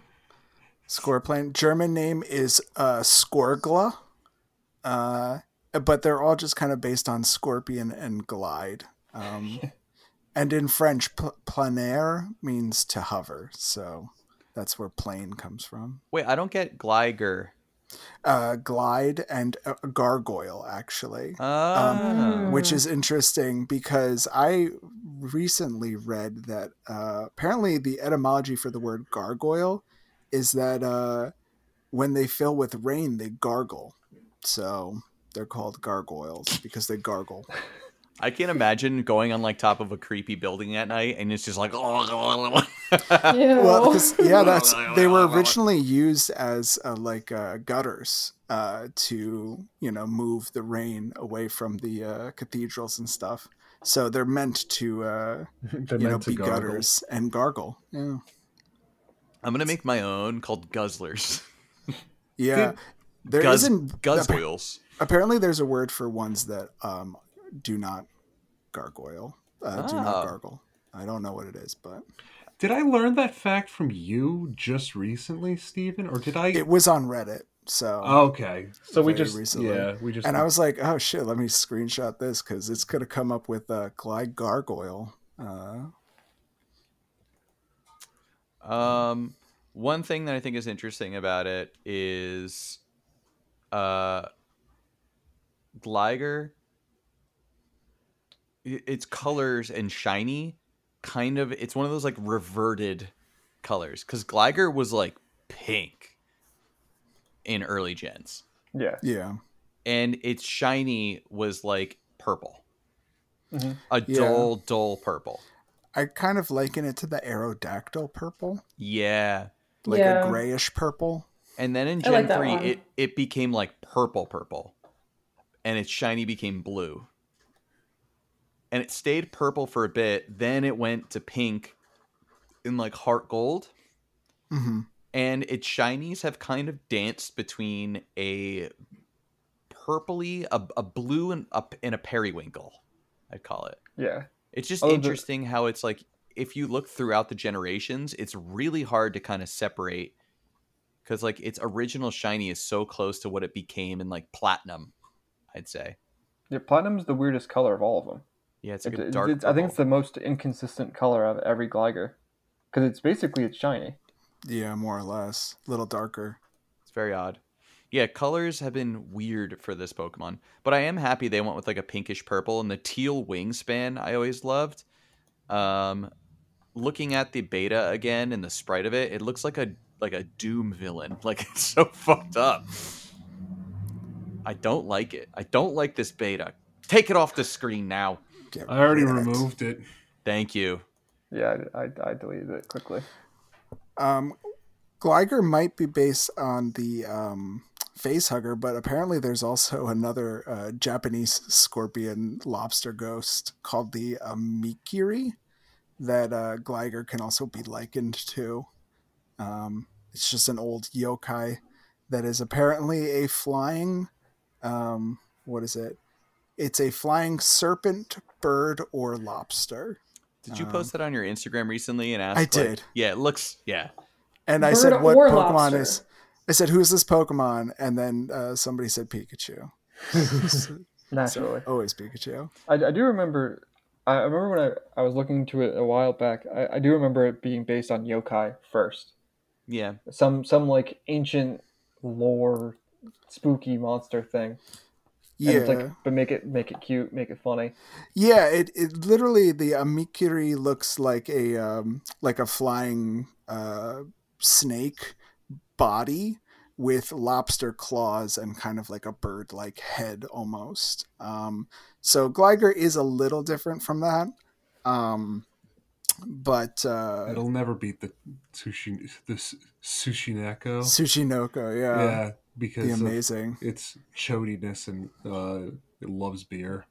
Scorplane. German name is uh, Skorgla. Uh, but they're all just kind of based on scorpion and glide. Um, and in French, pl- planaire means to hover. So that's where plane comes from. Wait, I don't get Gligar. Uh, glide and uh, gargoyle, actually. Ah. which is interesting because I recently read that uh, apparently the etymology for the word gargoyle is that uh, when they fill with rain, they gargle. So they're called gargoyles because they gargle. I can't imagine going on like top of a creepy building at night and it's just like oh, Ew. Yeah, that's they were originally used as uh, like uh, gutters uh, to you know move the rain away from the uh, cathedrals and stuff. So they're meant to uh, They're you know to be gargle. gutters and gargle. Yeah. I'm gonna make my own called Guzzlers. Yeah, there Guzz not Guzzwheels. Apparently, there's a word for ones that um, do not gargoyle, uh, do Ah. not gargle. I don't know what it is, but Did I learn that fact from you just recently, Stephen? Or did I it was on Reddit. So, Okay. So we just recently. yeah, we just and I was like, oh shit, let me screenshot this because it's gonna come up with uh, Glide Gargoyle. Uh, Um, one thing that I think is interesting about it is, uh, Gligar. I- Its colors and shiny, kind of. It's one of those like reverted colors because Gligar was like pink in early gens, Yeah. yeah, and its shiny was like purple, Mhm. a Yeah. dull, dull purple. I kind of liken it to the Aerodactyl purple, Yeah, like Yeah. a grayish purple. And then in Gen like 3, one. it, it became like purple purple. And its shiny became blue. And it stayed purple for a bit. Then it went to pink in like heart gold. hmm And its shinies have kind of danced between a purpley, a, a blue, and a, and a periwinkle, I'd call it. Yeah. It's just Oh, the- interesting how it's like if you look throughout the generations, it's really hard to kind of separate because like its original shiny is so close to what it became in like platinum. I'd say, Yeah. Platinum's the weirdest color of all of them. Yeah, it's like It- a it- dark. it's- I think it's the most inconsistent color of every Gligar. because it's basically it's shiny. Yeah, more or less. A little darker. It's very odd. Yeah, colors have been weird for this Pokemon, but I am happy they went with like a pinkish purple and the teal wingspan. I always loved. Um, looking at the beta again and the sprite of it, it looks like a like a Doom villain. Like it's so fucked up. I don't like it. I don't like this beta. Take it off the screen now. Get I already rid it. removed it. Thank you. Yeah, I, I, I deleted it quickly. Um, Gligar might be based on the um, face hugger, but apparently there's also another uh, Japanese scorpion lobster ghost called the Amikiri that uh, Gligar can also be likened to. Um, it's just an old yokai that is apparently a flying. Um, what is it? It's a flying serpent, bird, or lobster. Did you Um, post that on your Instagram recently and asked? I like- did. yeah, it looks. Yeah, And I said, "What Pokemon lobster? is?" I said, "Who's this Pokemon?" And then uh, somebody said Pikachu. Naturally. So, always Pikachu. I, I do remember. I I remember when I, I was looking into it a while back. I, I do remember it being based on yokai first. yeah. Some some like ancient lore, spooky monster thing. And Yeah, like, but make it make it cute, make it funny. yeah. It it literally the Amikiri looks like a um like a flying uh snake body with lobster claws and kind of like a bird like head almost. Um, so Gligar is a little different from that. Um, but uh, It'll never beat the sushi the S- Sushineko. Sushinoko, yeah, yeah, the because of amazing. its chodiness and uh, it loves beer.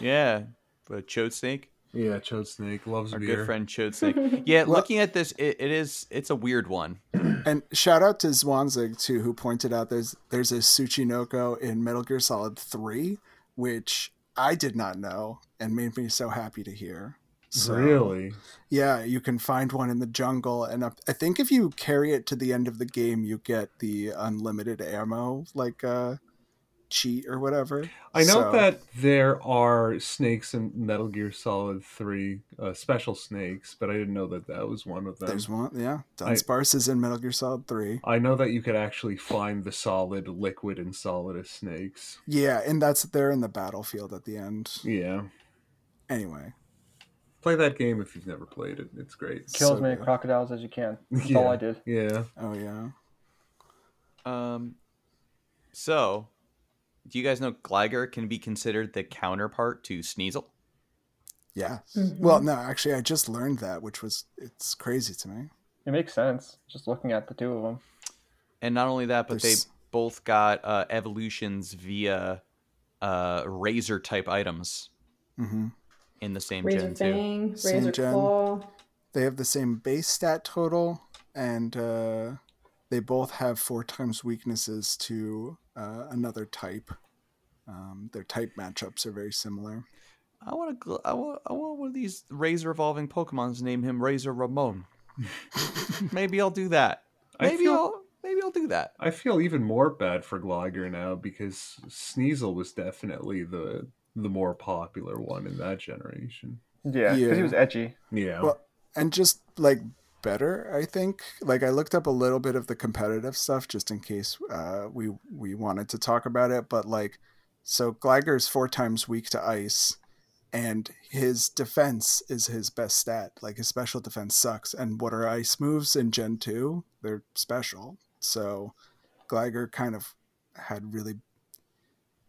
Yeah, but Chode Snake, Yeah, Chode Snake loves our beer. good friend Chode Snake. Yeah, Well- looking at this, it, it is it's a weird one. And shout out to Zwanzig too, who pointed out there's there's a Tsuchinoko in Metal Gear Solid Three, which I did not know and made me so happy to hear. So, Really? Yeah, you can find one in the jungle, and I think if you carry it to the end of the game, you get the unlimited ammo, like uh, cheat or whatever. I know So- that there are snakes in Metal Gear Solid 3, uh, special snakes, but I didn't know that that was one of them. There's one, yeah. I- Dunsparce is in Metal Gear Solid Three. I know that you could actually find the solid, liquid, and solidus snakes. Yeah, and that's they're in the battlefield at the end. Yeah. Anyway, Play that game if you've never played it. It's great. Kill So as many good. crocodiles as you can. That's Yeah. all I did. Yeah. oh yeah. Um, so do you guys know Gligar can be considered the counterpart to Sneasel? Yeah. Mhm. Well, no, actually, I just learned that, which was it's crazy to me. It makes sense just looking at the two of them. And not only that, but There's- they both got uh, evolutions via uh, razor type items hmm in the same Razor gen too. Fang, Same Razor gen. Claw. They have the same base stat total, and uh, they both have four times weaknesses to uh, another type. Um, their type matchups are very similar. I want to. I want. I want one of these razor evolving Pokemon's name him Razor Ramon. maybe I'll do that. Maybe feel- I'll. Maybe I'll do that. I feel even more bad for Gligar now because Sneasel was definitely the the more popular one in that generation. Yeah, because Yeah. he was edgy. Yeah. Well, and just like better, I think. Like I looked up a little bit of the competitive stuff just in case uh, we we wanted to talk about it. But like, so Gligar is four times weak to ice, and his defense is his best stat. Like his special defense sucks. And what are ice moves in Gen two? They're special. So Gligar kind of had really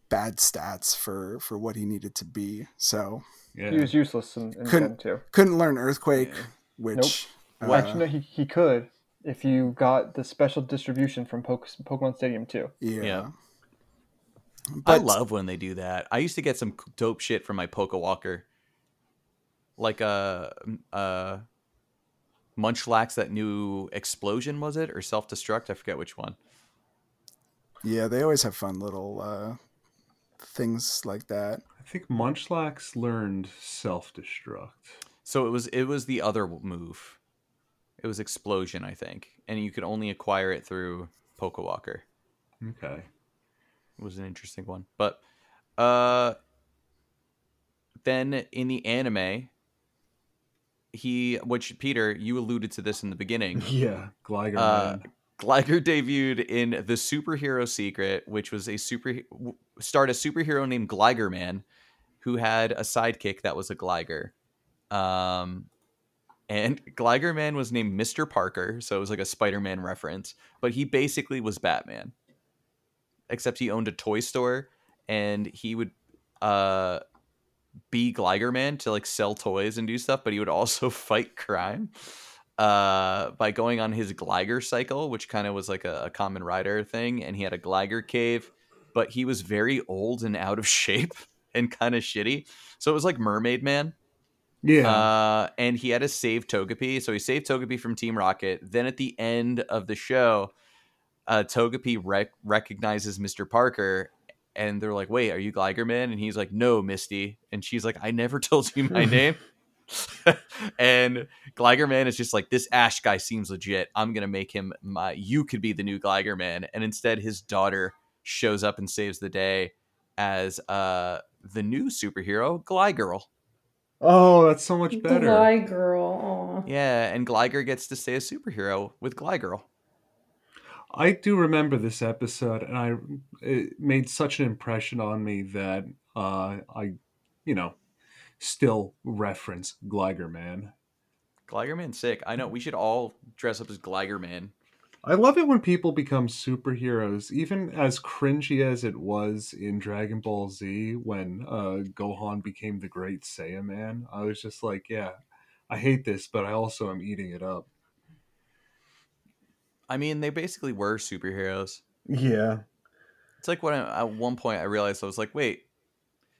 bad stats for for what he needed to be. So yeah. He was useless in, in Couldn't- Gen 2. couldn't learn Earthquake, Yeah. which. Well, uh, actually, no, he, he could if you got the special distribution from Pokemon Stadium 2. Yeah. Yeah. But I love when they do that. I used to get some dope shit from my Pokewalker. Like uh uh Munchlax that new explosion was it or self destruct? I forget which one. yeah, they always have fun little uh, things like that. I think Munchlax learned self destruct. So it was it was the other move. It was explosion, I think, and you could only acquire it through Pokewalker. Okay. It was an interesting one, but uh, then in the anime, he, which Peter, you alluded to this in the beginning. Yeah, Gligar Uh, man. Gligar debuted in the Superhero Secret, which was a super starred a superhero named Gligar Man, who had a sidekick that was a Gligar. Um, and Gligar Man was named Mister Parker, so it was like a Spider-Man reference. But he basically was Batman, except he owned a toy store, and he would uh be Gligar Man to like sell toys and do stuff, but he would also fight crime uh by going on his Gligar cycle, which kind of was like a, a Kamen Rider thing, and he had a Gligar cave, but he was very old and out of shape and kind of shitty. So it was like Mermaid Man. Yeah. Uh, and he had to save Togepi. So he saved Togepi from Team Rocket. Then at the end of the show, uh, Togepi rec- recognizes Mr. Parker. And they're like, wait, are you Gligar Man? And he's like, no, Misty. And she's like, I never told you my name. And Gligar Man is just like, this Ash guy seems legit. I'm going to make him my, you could be the new Gligar Man. And instead, his daughter shows up and saves the day as uh, the new superhero, Glygirl. oh, that's so much better. Gly girl. Yeah, and Gligar gets to stay a superhero with Glygirl. I do remember this episode, and I it made such an impression on me that uh, I, you know, still reference Gligar Man. Gligar Man's sick. I know we should all dress up as Gligar Man. I love it when people become superheroes, even as cringy as it was in Dragon Ball Z when uh, Gohan became the Great Saiyan I was just like, yeah, I hate this, but I also am eating it up. I mean, they basically were superheroes. Yeah. It's like when I, at one point I realized I was like, wait,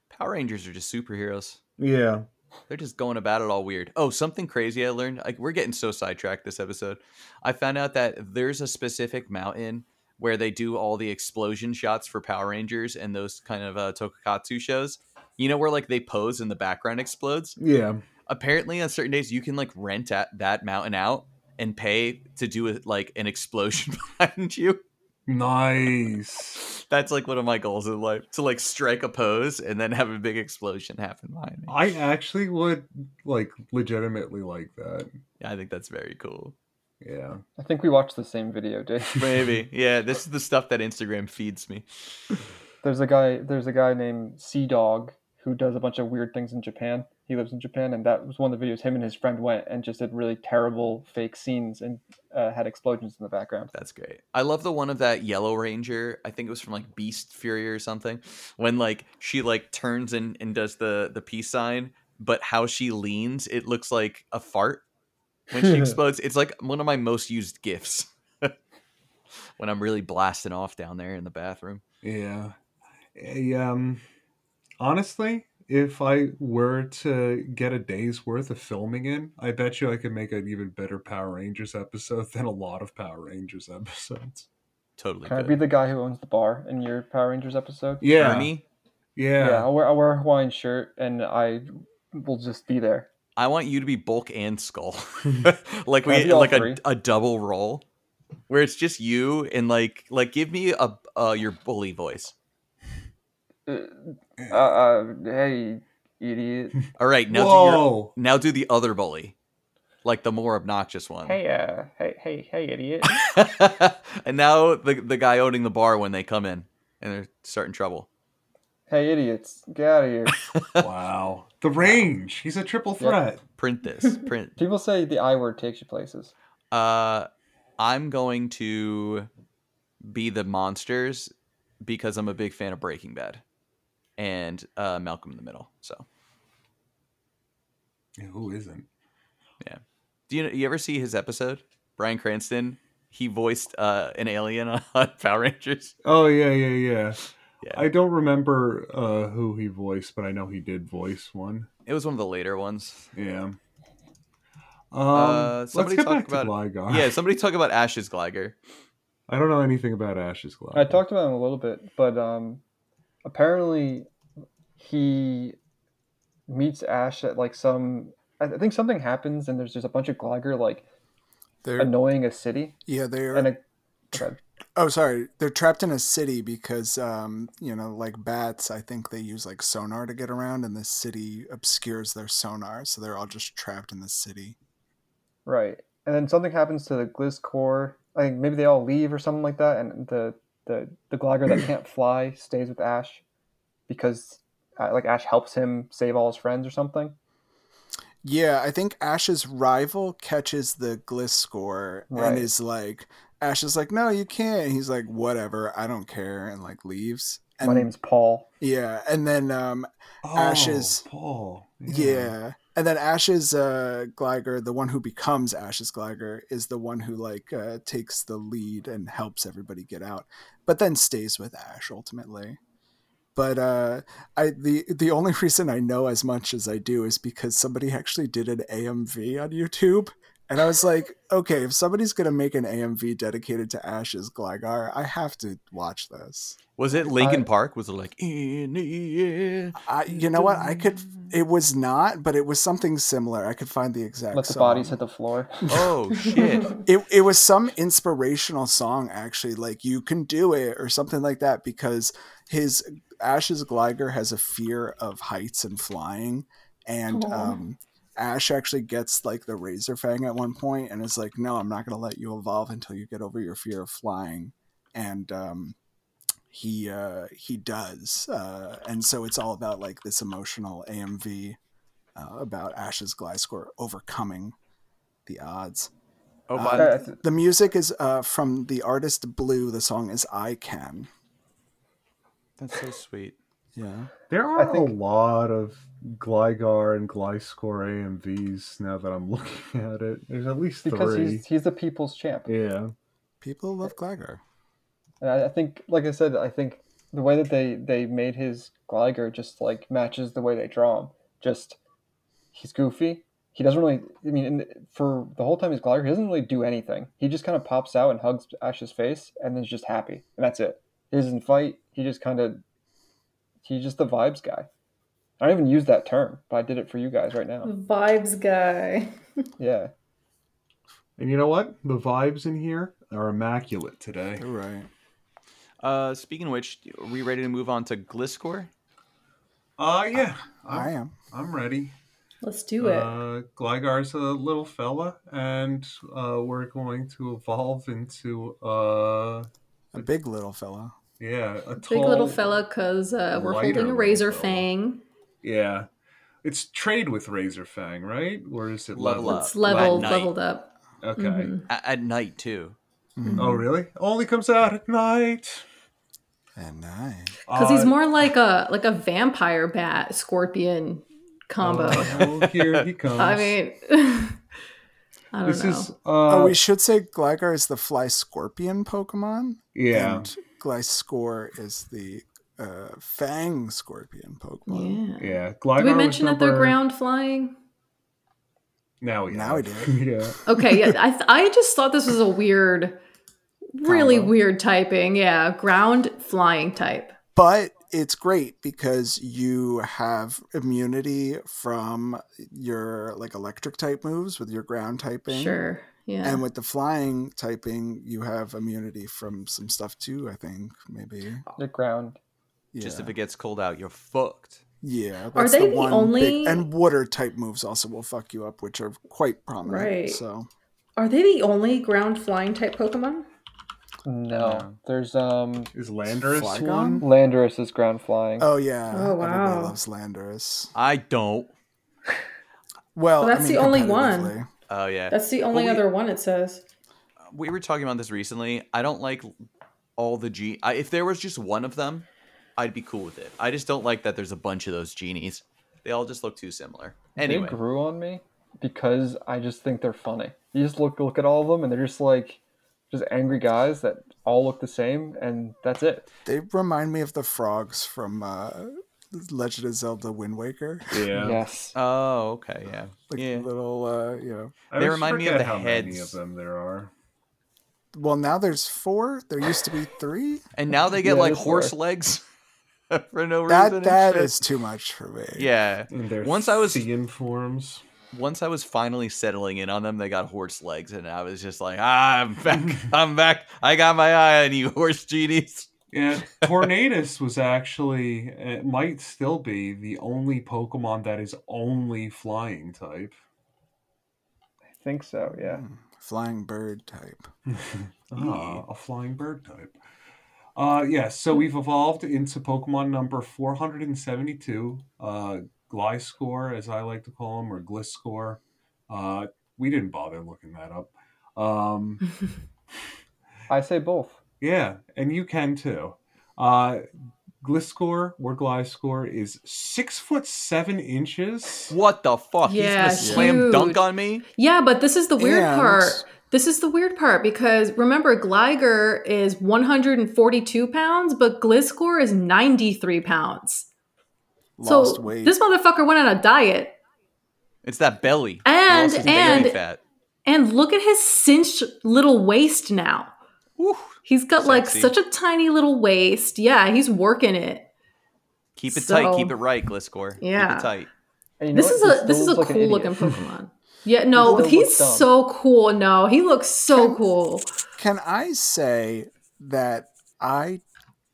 Power Rangers are just superheroes. Yeah. They're just going about it all weird. Oh, something crazy I learned. Like we're getting so sidetracked this episode. I found out that there's a specific mountain where they do all the explosion shots for Power Rangers and those kind of uh, Tokusatsu shows. You know where like they pose and the background explodes. Yeah. apparently on certain days you can like rent at that mountain out and pay to do it like an explosion behind you. Nice. That's like one of my goals in life to like strike a pose and then have a big explosion happen behind me. I actually would like legitimately like that. Yeah, I think that's very cool. Yeah. I think we watched the same video, Dave. Maybe. Yeah, this is the stuff that Instagram feeds me. There's a guy. There's a guy named CDawg who does a bunch of weird things in Japan. He lives in Japan, and that was one of the videos. Him and his friend went and just did really terrible fake scenes and uh, had explosions in the background. That's great. I love the one of that Yellow Ranger. I think it was from like Beast Fury or something. When like she like turns and, and does the the peace sign, but how she leans, it looks like a fart when she explodes. It's like one of my most used gifs. when I'm really blasting off down there in the bathroom. Yeah. Eh, um honestly, if I were to get a day's worth of filming in, I bet you I could make an even better Power Rangers episode than a lot of Power Rangers episodes. Totally Can I good. be the guy who owns the bar in your Power Rangers episode? Yeah. Ernie, Yeah. Yeah, I'll wear, I'll wear a Hawaiian shirt and I will just be there. I want you to be Bulk and Skull. like we like a, a double role where it's just you and like like give me a uh, your bully voice. Uh, uh, uh, hey, idiot. All right, now do your, now do the other bully. Like the more obnoxious one. Hey, uh, hey, hey, hey, idiot. and now the the guy owning the bar when they come in and they're starting trouble. hey, idiots, get out of here. wow. The range. He's a triple threat. Print this. Print. People say the I word takes you places. Uh I'm going to be the monsters because I'm a big fan of Breaking Bad and uh Malcolm in the Middle. So Yeah, who isn't? Yeah. Do you you ever see his episode? Bryan Cranston, he voiced uh, an alien on Power Rangers. Oh yeah, yeah, yeah. Yeah, I don't remember uh, who he voiced, but I know he did voice one. it was one of the later ones. Yeah. Um, Uh, let's somebody get talk back to about- Gligar. Yeah, somebody talk about Ash's Gligar. I don't know anything about Ash's Gligar. I talked about him a little bit, but um, apparently he meets Ash at like some. I think something happens, and there's just a bunch of Gligar like They're annoying a city, yeah, they are and a. okay. Oh, sorry. They're trapped in a city because, um, you know, like bats, I think they use like sonar to get around, and the city obscures their sonar, so they're all just trapped in the city. Right. And then something happens to the Gliscor. I think maybe they all leave or something like that, and the the the Gligar that can't fly stays with Ash because uh, like Ash helps him save all his friends or something. Yeah, I think Ash's rival catches the Gliscor Right. and is like, Ash is like, no, you can't. He's like, whatever, I don't care, and like leaves. And My name's Paul. yeah, and then um, Oh, Ashes. Paul. Yeah. And then Ash's uh, the one who becomes Ash's Gligar, is the one who like uh, takes the lead and helps everybody get out, but then stays with Ash ultimately. But uh, I the the only reason I know as much as I do is because somebody actually did an AMV on YouTube, and I was like, okay, if somebody's gonna make an AMV dedicated to Ash's Gligar, I have to watch this. Was it Linkin I- Park? Was it like in the air? I, you know what? I could. It was not, but it was something similar. I could find the exact. Let the song. bodies hit the floor. Oh shit! It it was some inspirational song actually, like "You Can Do It" or something like that, because his Ash's Gligar has a fear of heights and flying, and Aw. um, Ash actually gets like the Razor Fang at one point, and is like, "No, I'm not going to let you evolve until you get over your fear of flying," and um, he uh, he does, uh, and so it's all about like this emotional AMV uh, about Ash's Gliscor overcoming the odds. Oh, Uh, by Okay, I th- The music is uh, from the artist Blue. The song is "I Can." that's so sweet. Yeah, There I are think- a lot of Gligar and Gliscor AMVs now that I'm looking at it. There's at least because three. he's he's the people's champ. Yeah. people love Gligar. And I, I think, like I said, I think the way that they they made his Gligar just like matches the way they draw him. Just he's goofy. He doesn't really. I mean, in, for the whole time he's Gligar, he doesn't really do anything. He just kind of pops out and hugs Ash's face, and then is just happy, and that's it. He doesn't fight. He just kind of. He's just the vibes guy. I don't even use that term, but I did it for you guys right now. Vibes guy. Yeah. And you know what? The vibes in here are immaculate today. You're right. Uh, speaking of which, are we ready to move on to Gliscor? Uh yeah. I I'm, am. I'm ready. Let's do it. Uh, Gligar's a little fella, and uh, we're going to evolve into uh, A big little fella. Yeah, a Big tall, little fella, because uh, we're holding a razor fella. fang. Yeah, it's trade with Razor Fang, right? Or is it Level level? up. It's leveled, leveled up. Okay. Mhm. At, at night too. Oh, really? Only comes out at night. At night, Because he's Uh, more like a like a vampire bat scorpion combo. Oh, here he comes. I mean, I don't this know. is. Uh, oh, we should say Gligar is the fly scorpion Pokemon. yeah. And Gliscor is the uh, fang scorpion Pokemon. yeah. Yeah. Gligar Did we was mention that they're ground flying? Now we Now we have. did. yeah. Okay, yeah. I th- I just thought this was a weird, really Combo. weird typing. Yeah, ground flying type. But it's great because you have immunity from your like electric type moves with your ground typing. Sure. Yeah. And with the flying typing, you have immunity from some stuff too, I think. Maybe. The ground. Yeah. Just if it gets cold out, you're fucked. Yeah, Are they the the one only- big and water type moves also will fuck you up, which are quite prominent. Right. So Are they the only ground flying type Pokemon? No. No. There's um Is Landorus Flygon? one? Landorus is ground flying. Oh yeah. Oh, wow. Everybody loves Landorus. I don't. Well, Well, that's I mean, the only one. Competitively. Oh yeah. That's the only Well, we- other one it says. we were talking about this recently. I don't like all the G. I, if there was just one of them, I'd be cool with it. I just don't like that there's a bunch of those genies. They all just look too similar. Anyway, They grew on me because I just think they're funny. You just look look at all of them and they're just like just angry guys that all look the same and that's it. They remind me of the frogs from uh, Legend of Zelda Wind Waker. Yeah. Yes. oh okay, yeah, Like yeah. little, uh, you know. I They remind me of the how many of them there are. Well, now there's four. There used to be three. And now they get Yeah, like horse works. legs for no reason. That and that too much for me. yeah. Once I was- Therian forms. once I was finally settling in on them, they got horse legs, and I was just like, ah, I'm back. I'm back. I got my eye on you, horse genies. Yeah, Tornadus was actually, it might still be the only Pokemon that is only flying type. I think so. Yeah. Hmm, Flying bird type. ah, a flying bird type. Uh, yeah, so we've evolved into Pokemon number 472, uh, Gliscor, as I like to call him, or Gliscor. Uh, we didn't bother looking that up. Um, I say both. Yeah, and you can too. Uh, Gliscor or Gliscor is six foot seven inches. What the fuck? Yeah, He's gonna slam dunk on me? Yeah, but this is the weird And- part. This is the weird part because remember, Gligar is 142 pounds, but Gliscor is 93 pounds. Lost so weight. this motherfucker went on a diet. It's that belly. He And- belly and- fat. And look at his cinched little waist now. Whew. He's got like such a tiny little waist. Yeah, he's working it. Keep it tight. Keep it right, Gliscor. Yeah. Keep it tight. And you know This is a this is a looks like an cool looking. Pokemon. Yeah, no, but he's so cool. No, he looks so cool. Can I say that I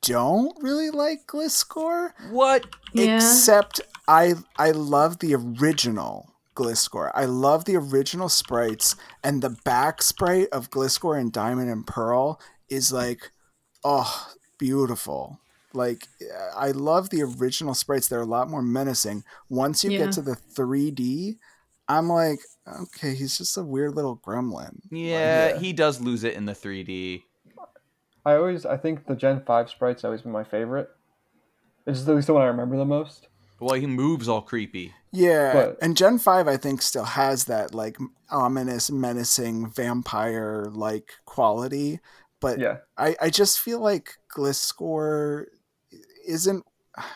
don't really like Gliscor? What? Yeah. Except I I love the original Gliscor. I love the original sprites and the back sprite of Gliscor and Diamond and Pearl is like oh beautiful. Like I love the original sprites. They're a lot more menacing. Once you Yeah. get to the 3D, I'm like, okay, he's just a weird little gremlin. Yeah, yeah. he does lose it in the 3D. I always, I think the Gen Five sprites always been my favorite. It's just at least the one I remember the most. Well, he moves all creepy. Yeah, But- and Gen 5 I think still has that like ominous, menacing vampire like quality, but Yeah. I I just feel like Gliscor isn't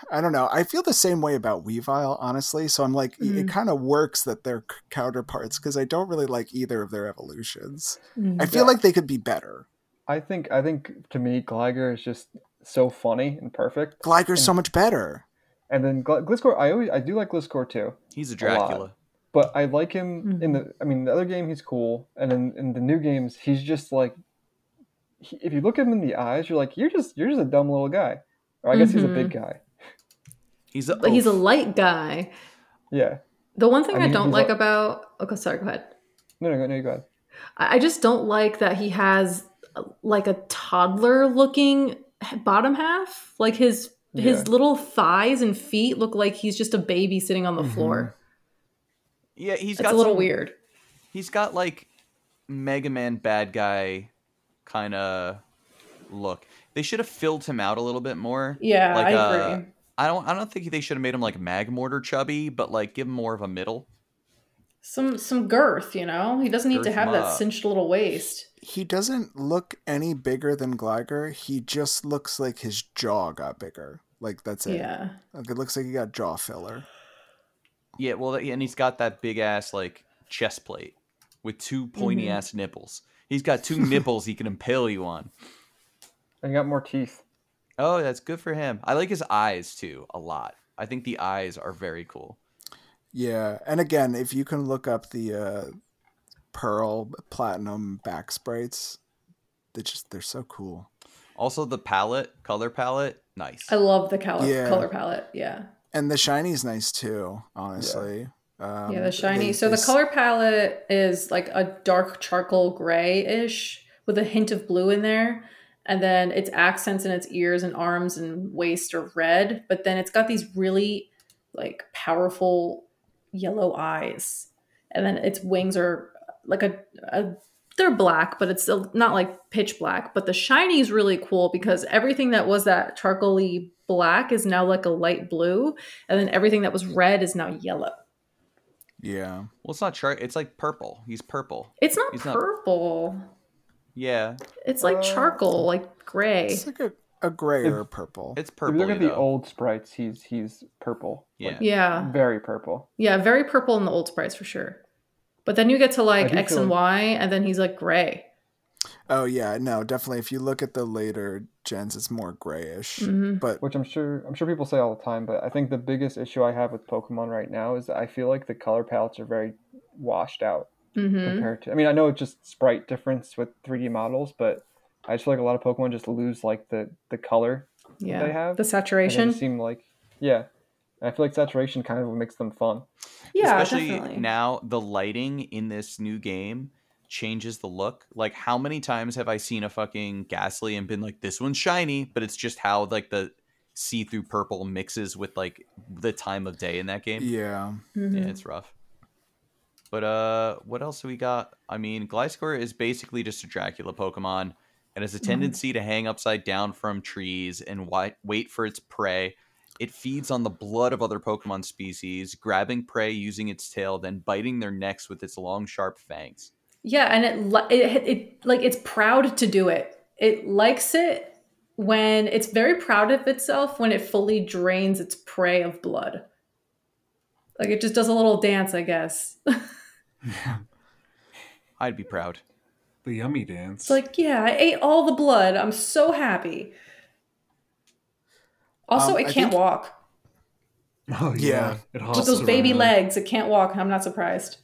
I don't know. I feel the same way about Weavile, honestly. So I'm like, it Mhm. kind of works that they're counterparts because I don't really like either of their evolutions. Mm. I feel Yeah. like they could be better. I think, I think to me, Gligar is just so funny and perfect. Gligar's so much better. And then Gl- Gliscor, I always, I do like Gliscor too. He's a A. Dracula. but I like him in the. I mean, the other game he's cool, and in, in the new games he's just like. He, if you look at him in the eyes, you're like, you're just you're just a dumb little guy. Or I guess he's a big guy. He's a But he's a light guy. Yeah. The one thing I I, don't like a- about okay, sorry, go ahead. No, no, no, you go ahead. I I just don't like that he has uh, like a toddler looking bottom half. Like his his Yeah. little thighs and feet look like he's just a baby sitting on the Mhm. floor. Yeah, he's It's got a little some- weird. He's got like Mega Man bad guy kind of look. They should have filled him out a little bit more. Yeah, Like, I uh, agree. I don't I don't think they should have made him like Magmortar chubby, but like give him more of a middle. Some some girth, you know. He doesn't need to have that cinched little waist. He doesn't look any bigger than Gligar. He just looks like his jaw got bigger. Like that's it. Yeah. Like it looks like he got jaw filler. Yeah, well, and he's got that big ass like chest plate with two pointy Mhm. ass nipples. He's got two nipples he can impale you on. And you got more teeth. Oh, that's good for him. I like his eyes too a lot. I think the eyes are very cool. Yeah, and again, if you can look up the uh, pearl platinum back sprites, they just they're so cool. Also, the palette, color palette, nice. I love the color Yeah. color palette. Yeah. And the shiny's nice too, honestly. Um, yeah, the shiny. they- so they the s- color palette is like a dark charcoal gray-ish with a hint of blue in there. And then its accents in its ears and arms and waist are red, but then it's got these really like powerful yellow eyes. And then its wings are like a, a they're black, but it's still not like pitch black. But the shiny is really cool because everything that was that charcoaly black is now like a light blue, and then everything that was red is now yellow. Yeah, well, it's not char. It's like purple. He's purple. It's not He's not- purple. Yeah, It's like Uh, charcoal, like gray. it's like a, a gray or purple. it's purple. look at the old sprites, he's he's purple. Yeah. Like, Yeah. Very purple. Yeah, very purple in the old sprites for sure. But then you get to like X and like- Y, and then he's like gray. Oh yeah, no, definitely. If you look at the later gens, it's more grayish. Mhm. But Which I'm sure I'm sure people say all the time, but I think the biggest issue I have with Pokemon right now is that I feel like the color palettes are very washed out hmm compared to. I mean, I know it's just sprite difference with 3D models, but I just feel like a lot of Pokemon just lose like the the color Yeah. they have. the saturation. seem like yeah. And I feel like saturation kind of makes them fun. Yeah, Especially definitely. now, the lighting in this new game changes the look. Like, how many times have I seen a fucking Gastly and been like, "This one's shiny," but it's just how like the see-through purple mixes with like the time of day in that game. Yeah. Mhm. Yeah, it's rough. But uh, what else do we got? I mean, Gliscor is basically just a Dracula Pokemon, and has a tendency to hang upside down from trees and wi- wait for its prey. It feeds on the blood of other Pokemon species, grabbing prey using its tail, then biting their necks with its long, sharp fangs. Yeah, and it, it it like it's proud to do it. It likes it when it's very proud of itself when it fully drains its prey of blood. Like it just does a little dance, I guess. I'd be proud. The yummy dance. It's like, yeah, I ate all the blood. I'm so happy. Also, Um, it I can't think- walk. oh yeah, Yeah. it With those baby around. legs, it can't walk. I'm not surprised.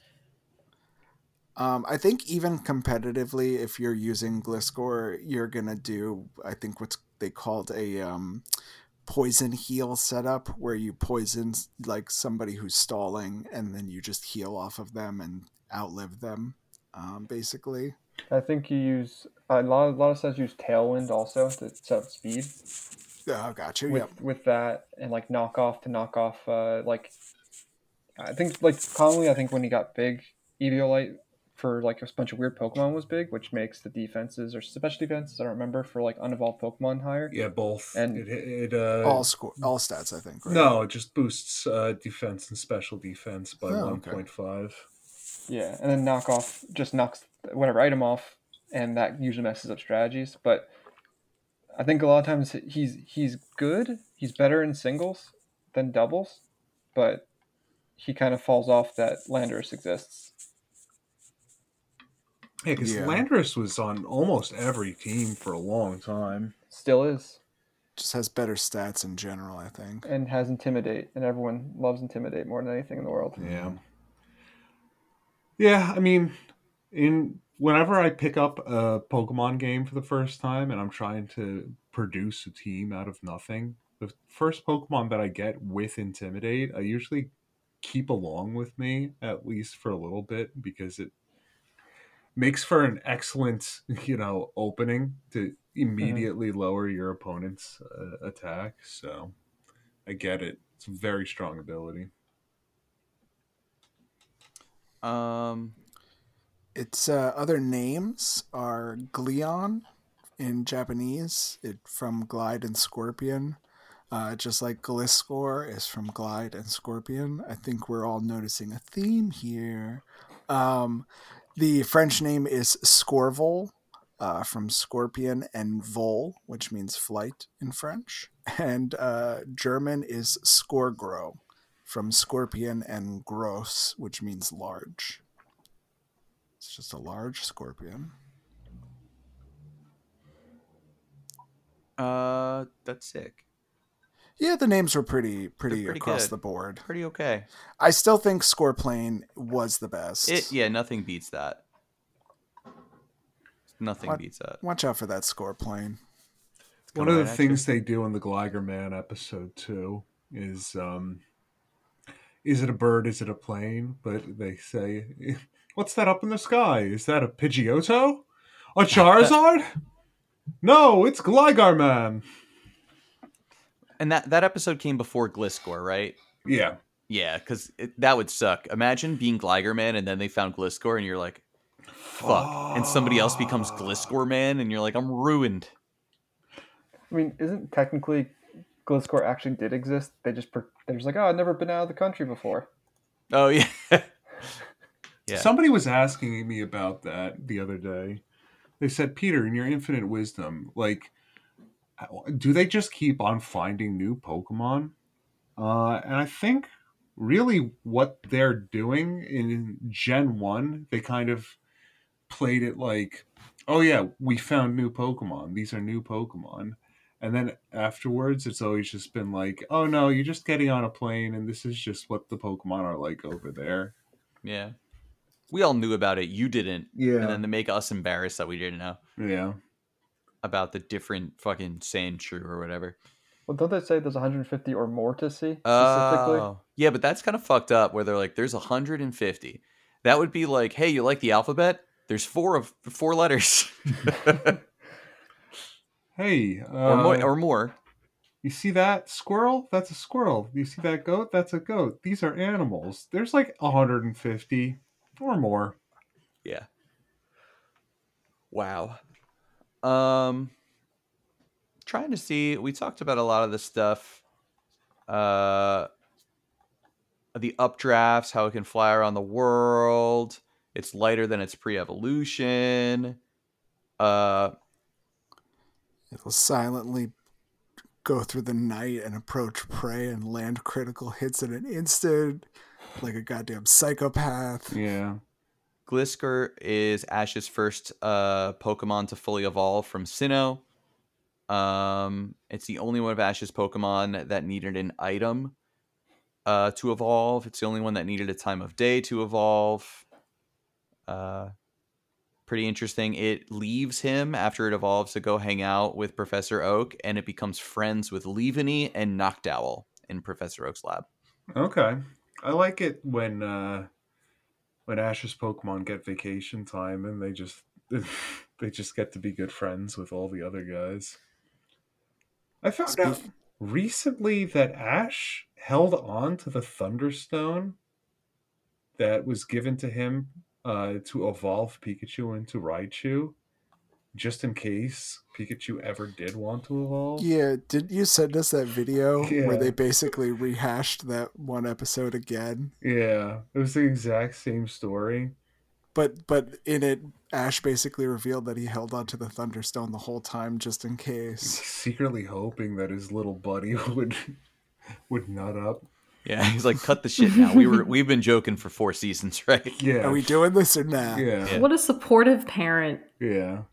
Um, I think even competitively, if you're using Gliscor, you're gonna do I think what's they called a um, poison heal setup, where you poison like somebody who's stalling, and then you just heal off of them and outlive them, um, basically. I think you use a lot. A lot of sets use Tailwind also to set up speed. Oh, got you. with Yep. with that and like knock off to knock off uh like I think like commonly I think when he got big Eviolite for like a bunch of weird Pokemon was big, which makes the defenses or special defenses I don't remember for like unevolved Pokemon higher. Yeah, both. And- it, it uh, all score, all stats. I think. Right? no, it just boosts uh, defense and special defense by Oh, one okay. point five. Yeah, and then knock off just knocks whatever item off, and that usually messes up strategies. But I think a lot of times he's he's good. He's better in singles than doubles, but he kind of falls off that Landorus exists. Yeah, because Yeah. Landorus was on almost every team for a long time. Still is. Just has better stats in general. I think. and has intimidate, and everyone loves intimidate more than anything in the world. Yeah. Yeah, I mean, in whenever I pick up a Pokemon game for the first time and I'm trying to produce a team out of nothing, the first Pokemon that I get with Intimidate, I usually keep along with me at least for a little bit because it makes for an excellent, you know, opening to immediately lower your opponent's uh, attack. So I get it. It's a very strong ability. Um, Its uh, other names are Gleon in Japanese, it from Glide and Scorpion. Uh, just like Gliscor is from Glide and Scorpion. I think we're all noticing a theme here. Um, the French name is Scorvol, uh, from Scorpion and Vol, which means flight in French. And uh, German is Skorgro, from Scorpion and Gross, which means large. It's just a large scorpion. uh, that's sick. Yeah, the names were pretty pretty, pretty across good. the board. Pretty okay. I still think Scorplane was the best. It yeah, nothing beats that. Nothing What? beats that. Watch out for that Scorplane. One of the right you. things they do in the Gligar Man episode too is um is it a bird, is it a plane? But they say What's that up in the sky? Is that a Pidgeotto? A Charizard? no, it's Gligar Man. And that that episode came before Gliscor, right? Yeah. Yeah, because that would suck. Imagine being Gligar Man and then they found Gliscor and you're like, fuck. And somebody else becomes Gliscor Man and you're like, I'm ruined. I mean, isn't technically Gliscor actually did exist? They just per- they're just like, oh, I've never been out of the country before. Oh yeah. yeah. Somebody was asking me about that the other day. They said, Peter, in your infinite wisdom, like, do they just keep on finding new Pokemon? Uh, and I think really what they're doing in Gen 1, they kind of played it like, oh yeah, we found new Pokemon. These are new Pokemon. And then afterwards, it's always just been like, oh no, you're just getting on a plane, and this is just what the Pokemon are like over there. yeah. We all knew about it. You didn't, Yeah. and then to make us embarrassed that we didn't know yeah. about the different fucking Sandshrew or whatever. Well, don't they say there's 150 or more to see specifically? Oh, yeah, but that's kind of fucked up. Where they're like, "There's 150." That would be like, "Hey, you like the alphabet? There's four of four letters, Hey, uh, or more, or more." you see that squirrel? That's a squirrel. You see that goat? That's a goat. These are animals. There's like 150 or more. Yeah. Wow. Um trying to see we talked about a lot of the stuff. Uh the updrafts, how it can fly around the world. It's lighter than its pre-evolution. Uh It'll silently go through the night and approach prey and land critical hits in an instant, like a goddamn psychopath. Yeah. Gliscor is Ash's first uh, Pokemon to fully evolve from Sinnoh. Um, it's the only one of Ash's Pokemon that needed an item uh, to evolve. It's the only one that needed a time of day to evolve. Uh, pretty interesting. It leaves him after it evolves to go hang out with Professor Oak, and it becomes friends with Leavanny and Noctowl in Professor Oak's lab. Okay. I like it when uh when Ash's Pokemon get vacation time and they just they just get to be good friends with all the other guys. I found out recently that Ash held on to the Thunderstone that was given to him uh, to evolve Pikachu into Raichu, just in case Pikachu ever did want to evolve. Yeah, did you send us that video Yeah. where they basically rehashed that one episode again? Yeah, it was the exact same story. But but in it, Ash basically revealed that he held onto the Thunderstone the whole time just in case. secretly hoping that his little buddy would would nut up. Yeah, he's like, cut the shit now. We were we've been joking for four seasons, right? Yeah. Are we doing this or not? yeah. Yeah. What a supportive parent. Yeah.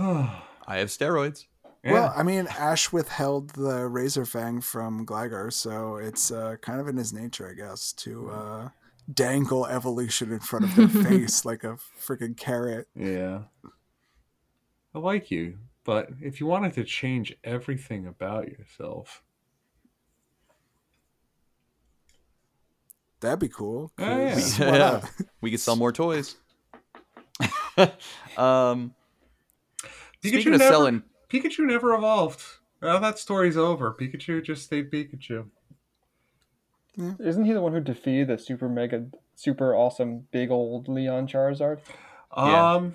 Yeah. I have steroids. Well, I mean, Ash withheld the Razor Fang from Gligar, so it's uh, kind of in his nature, I guess, to uh, dangle evolution in front of their face like a freaking carrot. yeah. I like you, but if you wanted to change everything about yourself, That'd be cool. Oh, yeah. 'cause Yeah. why not? We could sell more toys. um, speaking Pikachu of never, selling, Pikachu never evolved. Well, that story's over. Pikachu just stayed Pikachu. Isn't he the one who defeated the super mega, super awesome big old Leon Charizard? Yeah. Um,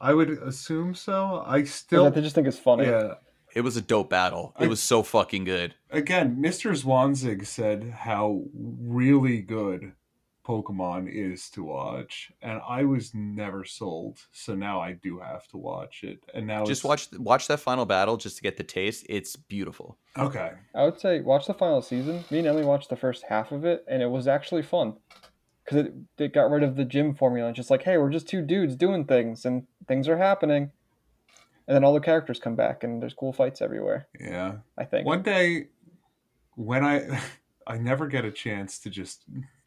I would assume so. I still, that they just think it's funny. yeah. it was a dope battle. It I- was so fucking good. again, Mr. Zwanzig said how really good Pokemon is to watch, and I was never sold. So now I do have to watch it. And now Just it's- watch watch that final battle just to get the taste. It's beautiful. Okay, I would say watch the final season. Me and Emily watched the first half of it, and it was actually fun because it, it got rid of the gym formula. It's just like, hey, we're just two dudes doing things, and things are happening. And then all the characters come back, and there's cool fights everywhere. yeah. I think. One day, when I I never get a chance to just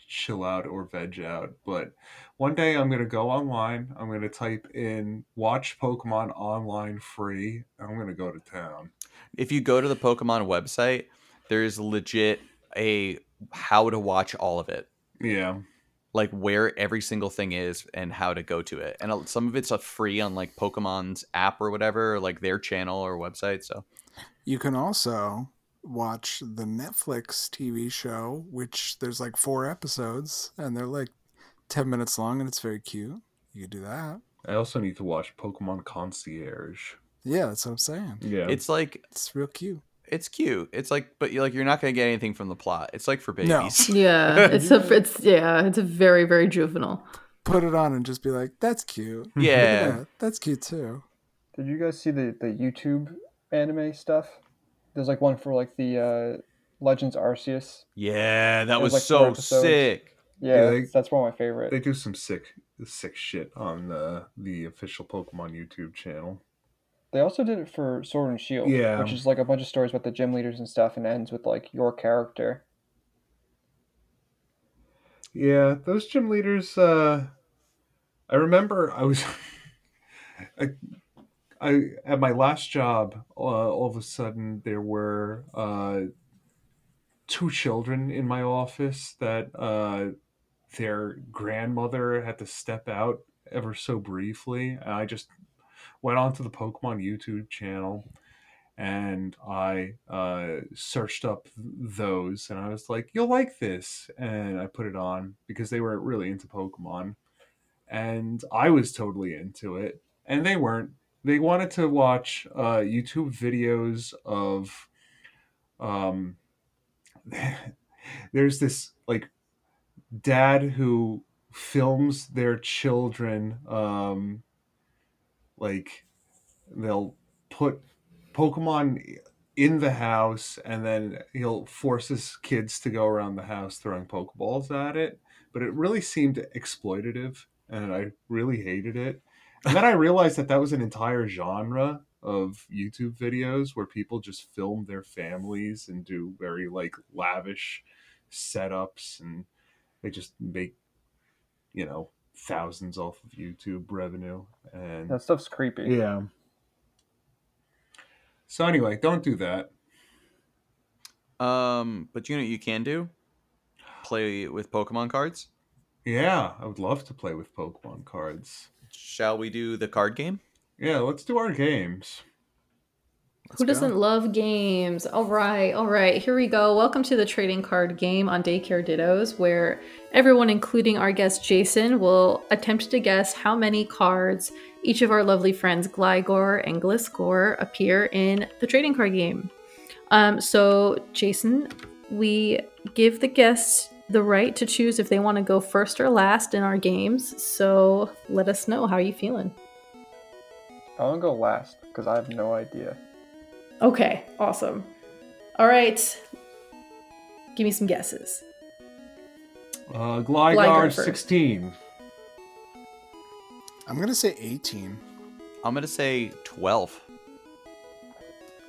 chill out or veg out, but one day I'm gonna go online. I'm gonna type in "watch Pokemon online free." and I'm gonna go to town. If you go to the Pokemon website, there's legit a how to watch all of it. Yeah, like where every single thing is and how to go to it. And some of it's a free on like Pokemon's app or whatever, or like their channel or website. So You can also watch the Netflix TV show, which there's like four episodes, and they're like 10 minutes long, and it's very cute. You could do that. I also need to watch Pokemon Concierge. Yeah, that's what I'm saying. Yeah, it's like It's real cute. it's cute. It's like, but you're like you're not gonna get anything from the plot. It's like for No. babies. Yeah, it's a it's yeah, it's a very very juvenile. Put it on and just be like, that's cute. Look at Yeah. That's cute too. Did you guys see the, the YouTube anime stuff? There's like one for like the uh, Legends Arceus. Yeah, that It was was, like so sick. Yeah, Yeah, they- that's one of my favorite. they do some sick sick shit on the the official Pokemon YouTube channel. They also did it for Sword and Shield, Yeah. which is like a bunch of stories about the gym leaders and stuff, and ends with like your character. Yeah, those gym leaders. Uh, I remember I was, I, I at my last job. Uh, all of a sudden, there were uh, two children in my office that uh, their grandmother had to step out ever so briefly, and I just went onto the Pokemon YouTube channel and I uh, searched up those, and I was like, "You'll like this," and I put it on because they were really into Pokemon, and I was totally into it, and they weren't. They wanted to watch uh, YouTube videos of, um, there's this like dad who films their children, um, like they'll put Pokemon in the house, and then he'll force his kids to go around the house throwing Pokeballs at it. But it really seemed exploitative, and I really hated it. And then I realized that that was an entire genre of YouTube videos where people just film their families and do very like lavish setups, and they just make you know thousands off of YouTube revenue. And That stuff's creepy. yeah. So anyway, don't do that. Um, but you know what you can do? Play with Pokemon cards. Yeah, I would love to play with Pokemon cards. Shall we do the card game? Yeah, let's do our games. Let's Who doesn't love games? All right, all right, here we go. Welcome to the trading card game on Daycare Dittos, where everyone, including our guest Jason, will attempt to guess how many cards each of our lovely friends Gligar and Gliscor appear in the trading card game. Um, so, Jason, we give the guests the right to choose if they want to go first or last in our games. So, let us know how you feeling. I want to go last because I have no idea. Okay, awesome. All right. Give me some guesses. Uh, Gligar Gligar first. 16. I'm gonna say 18. I'm gonna say twelve.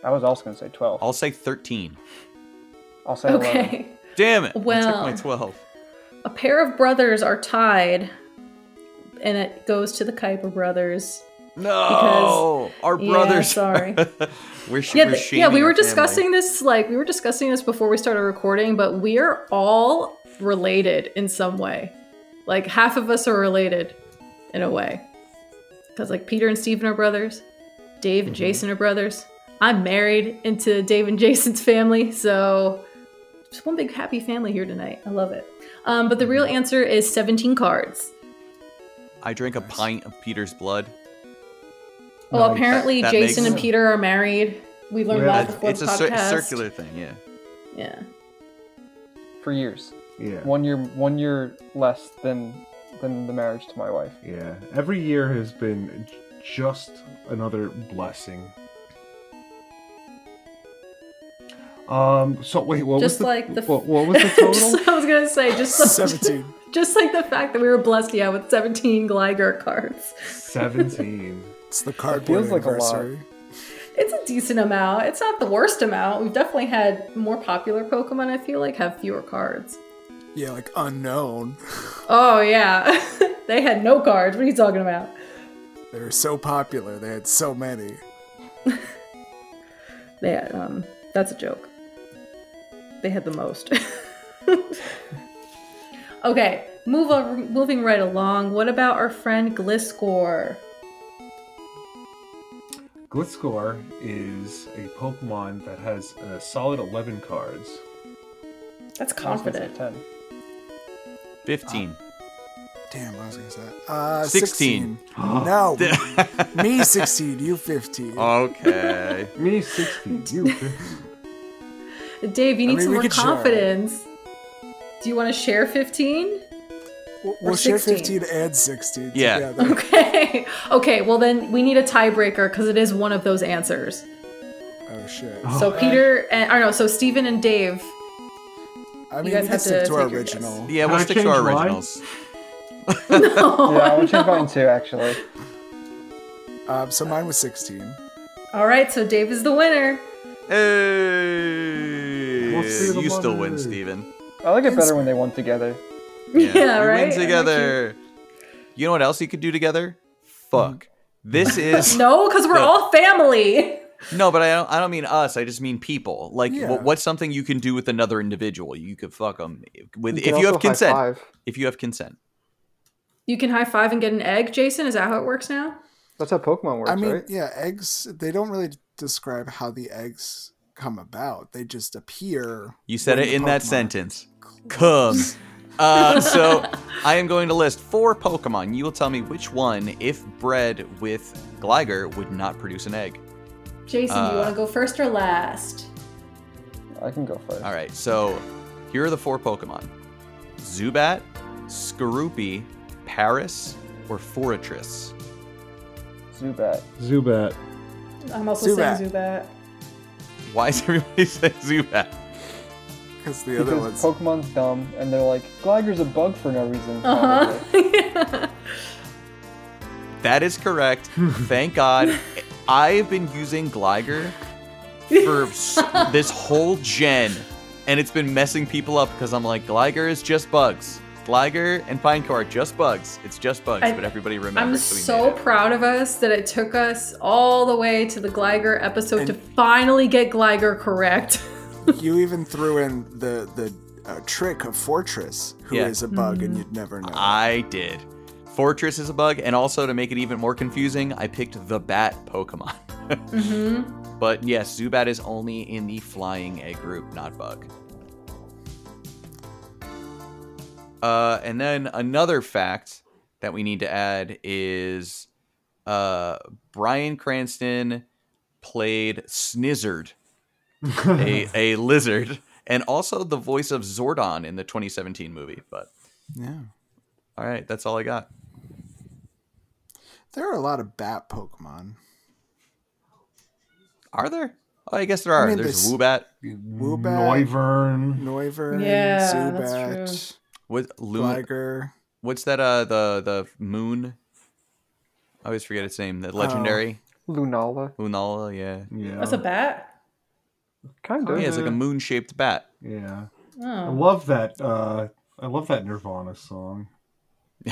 I was also gonna say twelve. I'll say thirteen. I'll say eleven. Okay. Damn it! I Well- took my twelve. A pair of brothers are tied, and it goes to the Kuiper brothers. No, Oh our Yeah, brothers. sorry. we're, sh- Yeah, we're yeah, we were our family. discussing this like we were discussing this before we started recording, but we are all related in some way. Like half of us are related in a way. Cuz like Peter and Stephen are brothers, Dave and mm-hmm. Jason are brothers. I'm married into Dave and Jason's family, so just one big happy family here tonight. I love it. Um, but the real answer is 17 cards. I drank a pint of Peter's blood. Well, Nice. apparently That Jason makes- and Peter are married. We learned Yeah, that before it's the a cir- circular thing, yeah. Yeah. For years, Yeah. one year, one year less than than the marriage to my wife. Yeah. Every year has been just another blessing. Um. So wait, what Just was the like the what, what was the total? just, I was gonna say just like, 17. just like the fact that we were blessed, yeah, with 17 Gligar cards. Seventeen. It's the cardboard feels like a lot. anniversary. It's a decent amount. It's not the worst amount. We've definitely had more popular Pokemon. I feel like have fewer cards. Yeah, like Unown. Oh yeah, they had no cards. What are you talking about? They were so popular. They had so many. They had, um, that's a joke. They had the most. okay, move on, moving right along. What about our friend Gliscor? Gliscor is a Pokemon that has a solid eleven cards. That's I was gonna say confident. Ten. Fifteen. Damn, I was gonna say. Uh, 16. 16. no, me 16. You 15. okay. Me sixteen. You. Dave, you I need mean, some more could share confidence. Do you want to share 15? we'll we'll share 15 and 16 Yeah. together. Okay. Okay, well then we need a tiebreaker because it is one of those answers. Oh shit. So Peter and I don't know, so Steven and Dave. I mean, guys we can have stick to to our take your original. Yeah, we'll stick to our originals. No. Yeah, I would change mine too. Actually, Um, so mine was 16. All right, so Dave is the winner. Hey, We'll see you still win, Steven. I like it better when they won together. Yeah, we right? Win together. You know what else you could do together? Fuck. Mm. This is No, because we're The- all family. no, but I don't. I don't mean us. I just mean people. Like, Yeah. wh- what's something you can do with another individual? You could fuck them with You if you have consent. high-five. If you have consent. You can high five and get an egg, Jason. Is that how it works now? That's how Pokemon works, I mean, right? yeah, eggs. They don't really describe how the eggs come about. They just appear. You said it the in that sentence. Come. Uh, so I am going to list four Pokemon. You will tell me which one, if bred with Gligar, would not produce an egg. Jason, Uh, you want to go first or last? I can go first. All right. So here are the four Pokemon: Zubat, Skorupi, Paras, or Forretress. Zubat. Zubat. I'm also Zubat. saying Zubat. Why is everybody saying Zubat? Because the other Because ones. Pokemon's dumb, and they're like, Gligar's a bug for no reason. Uh probably." huh. That is correct. Thank God. I've been using Gligar for s- this whole gen, and it's been messing people up because I'm like, Gligar is just bugs. Gligar and Pineco are just bugs. It's just bugs, I- but everybody remembers. I'm so so proud of us that it took us all the way to the Gligar episode to finally get Gligar correct. you even threw in the the uh, trick of Forretress, who is Yeah. a bug, Mm-hmm. and you'd never know. I did. Forretress is a bug, and also to make it even more confusing, I picked the bat Pokemon. mm-hmm. But yes, Zubat is only in the flying egg group, not bug. Uh, and then another fact that we need to add is uh, Bryan Cranston played Snizzard, a, a lizard, and also the voice of Zordon in the 2017 movie. But yeah, all right, that's all I got. there are a lot of bat Pokemon. Are there? Oh, I guess there are. mean, There's this- Woobat Woobat. Noivern. Noivern, Yeah, that's Zubat, with Luna. Gligar. What's that? Uh, the the moon. I always forget its name. The legendary Lunala. Lunala. Yeah. Yeah. That's a bat. Kind Oh, of. yeah, it's like a moon shaped bat. Yeah. I Oh. love that. Uh, I love that Nirvana song.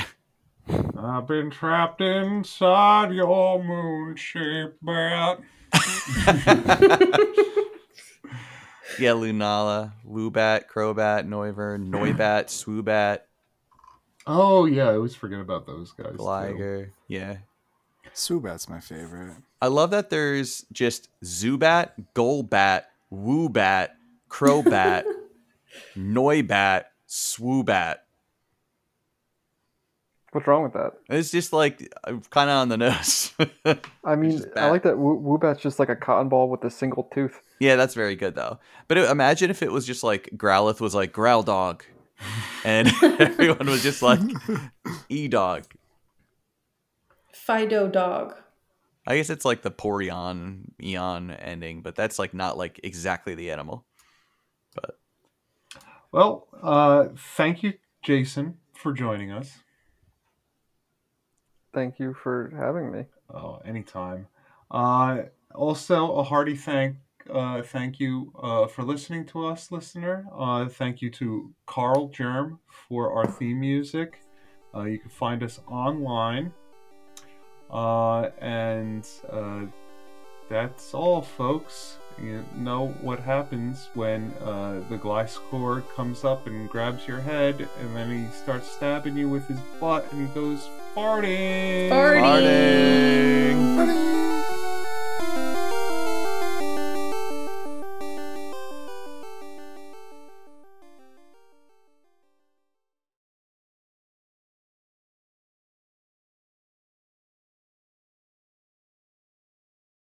I've been trapped inside your moon-shaped bat. Yeah, Lunala, Woobat, Crobat, Noivern, Noibat, Swoobat, Oh yeah, I always forget about those guys. too. Gligar. Yeah. Zubat's my favorite. I love that there's just Zubat, Golbat, Woobat, Crobat, Noibat, Swoobat. What's wrong with that? It's just like uh, kind of on the nose. I mean, I like that Woo- Woobat's just like a cotton ball with a single tooth. Yeah, that's very good though. But it- imagine if it was just like Growlithe was like Growl Dog, and everyone was just like E Dog. Fido dog. I guess it's like the Porygon Eon ending, but that's like not like exactly the animal. But Well, uh, thank you, Jason, for joining us. Thank you for having me. Oh, anytime. Uh, also, a hearty thank uh, thank you uh, for listening to us, listener. Uh, thank you to Carl Germ for our theme music. Uh, you can find us online. Uh, and uh, that's all, folks. You know what happens when uh, the Gliscor comes up and grabs your head, and then he starts stabbing you with his butt, and he goes farting. Farting. farting. Buddy!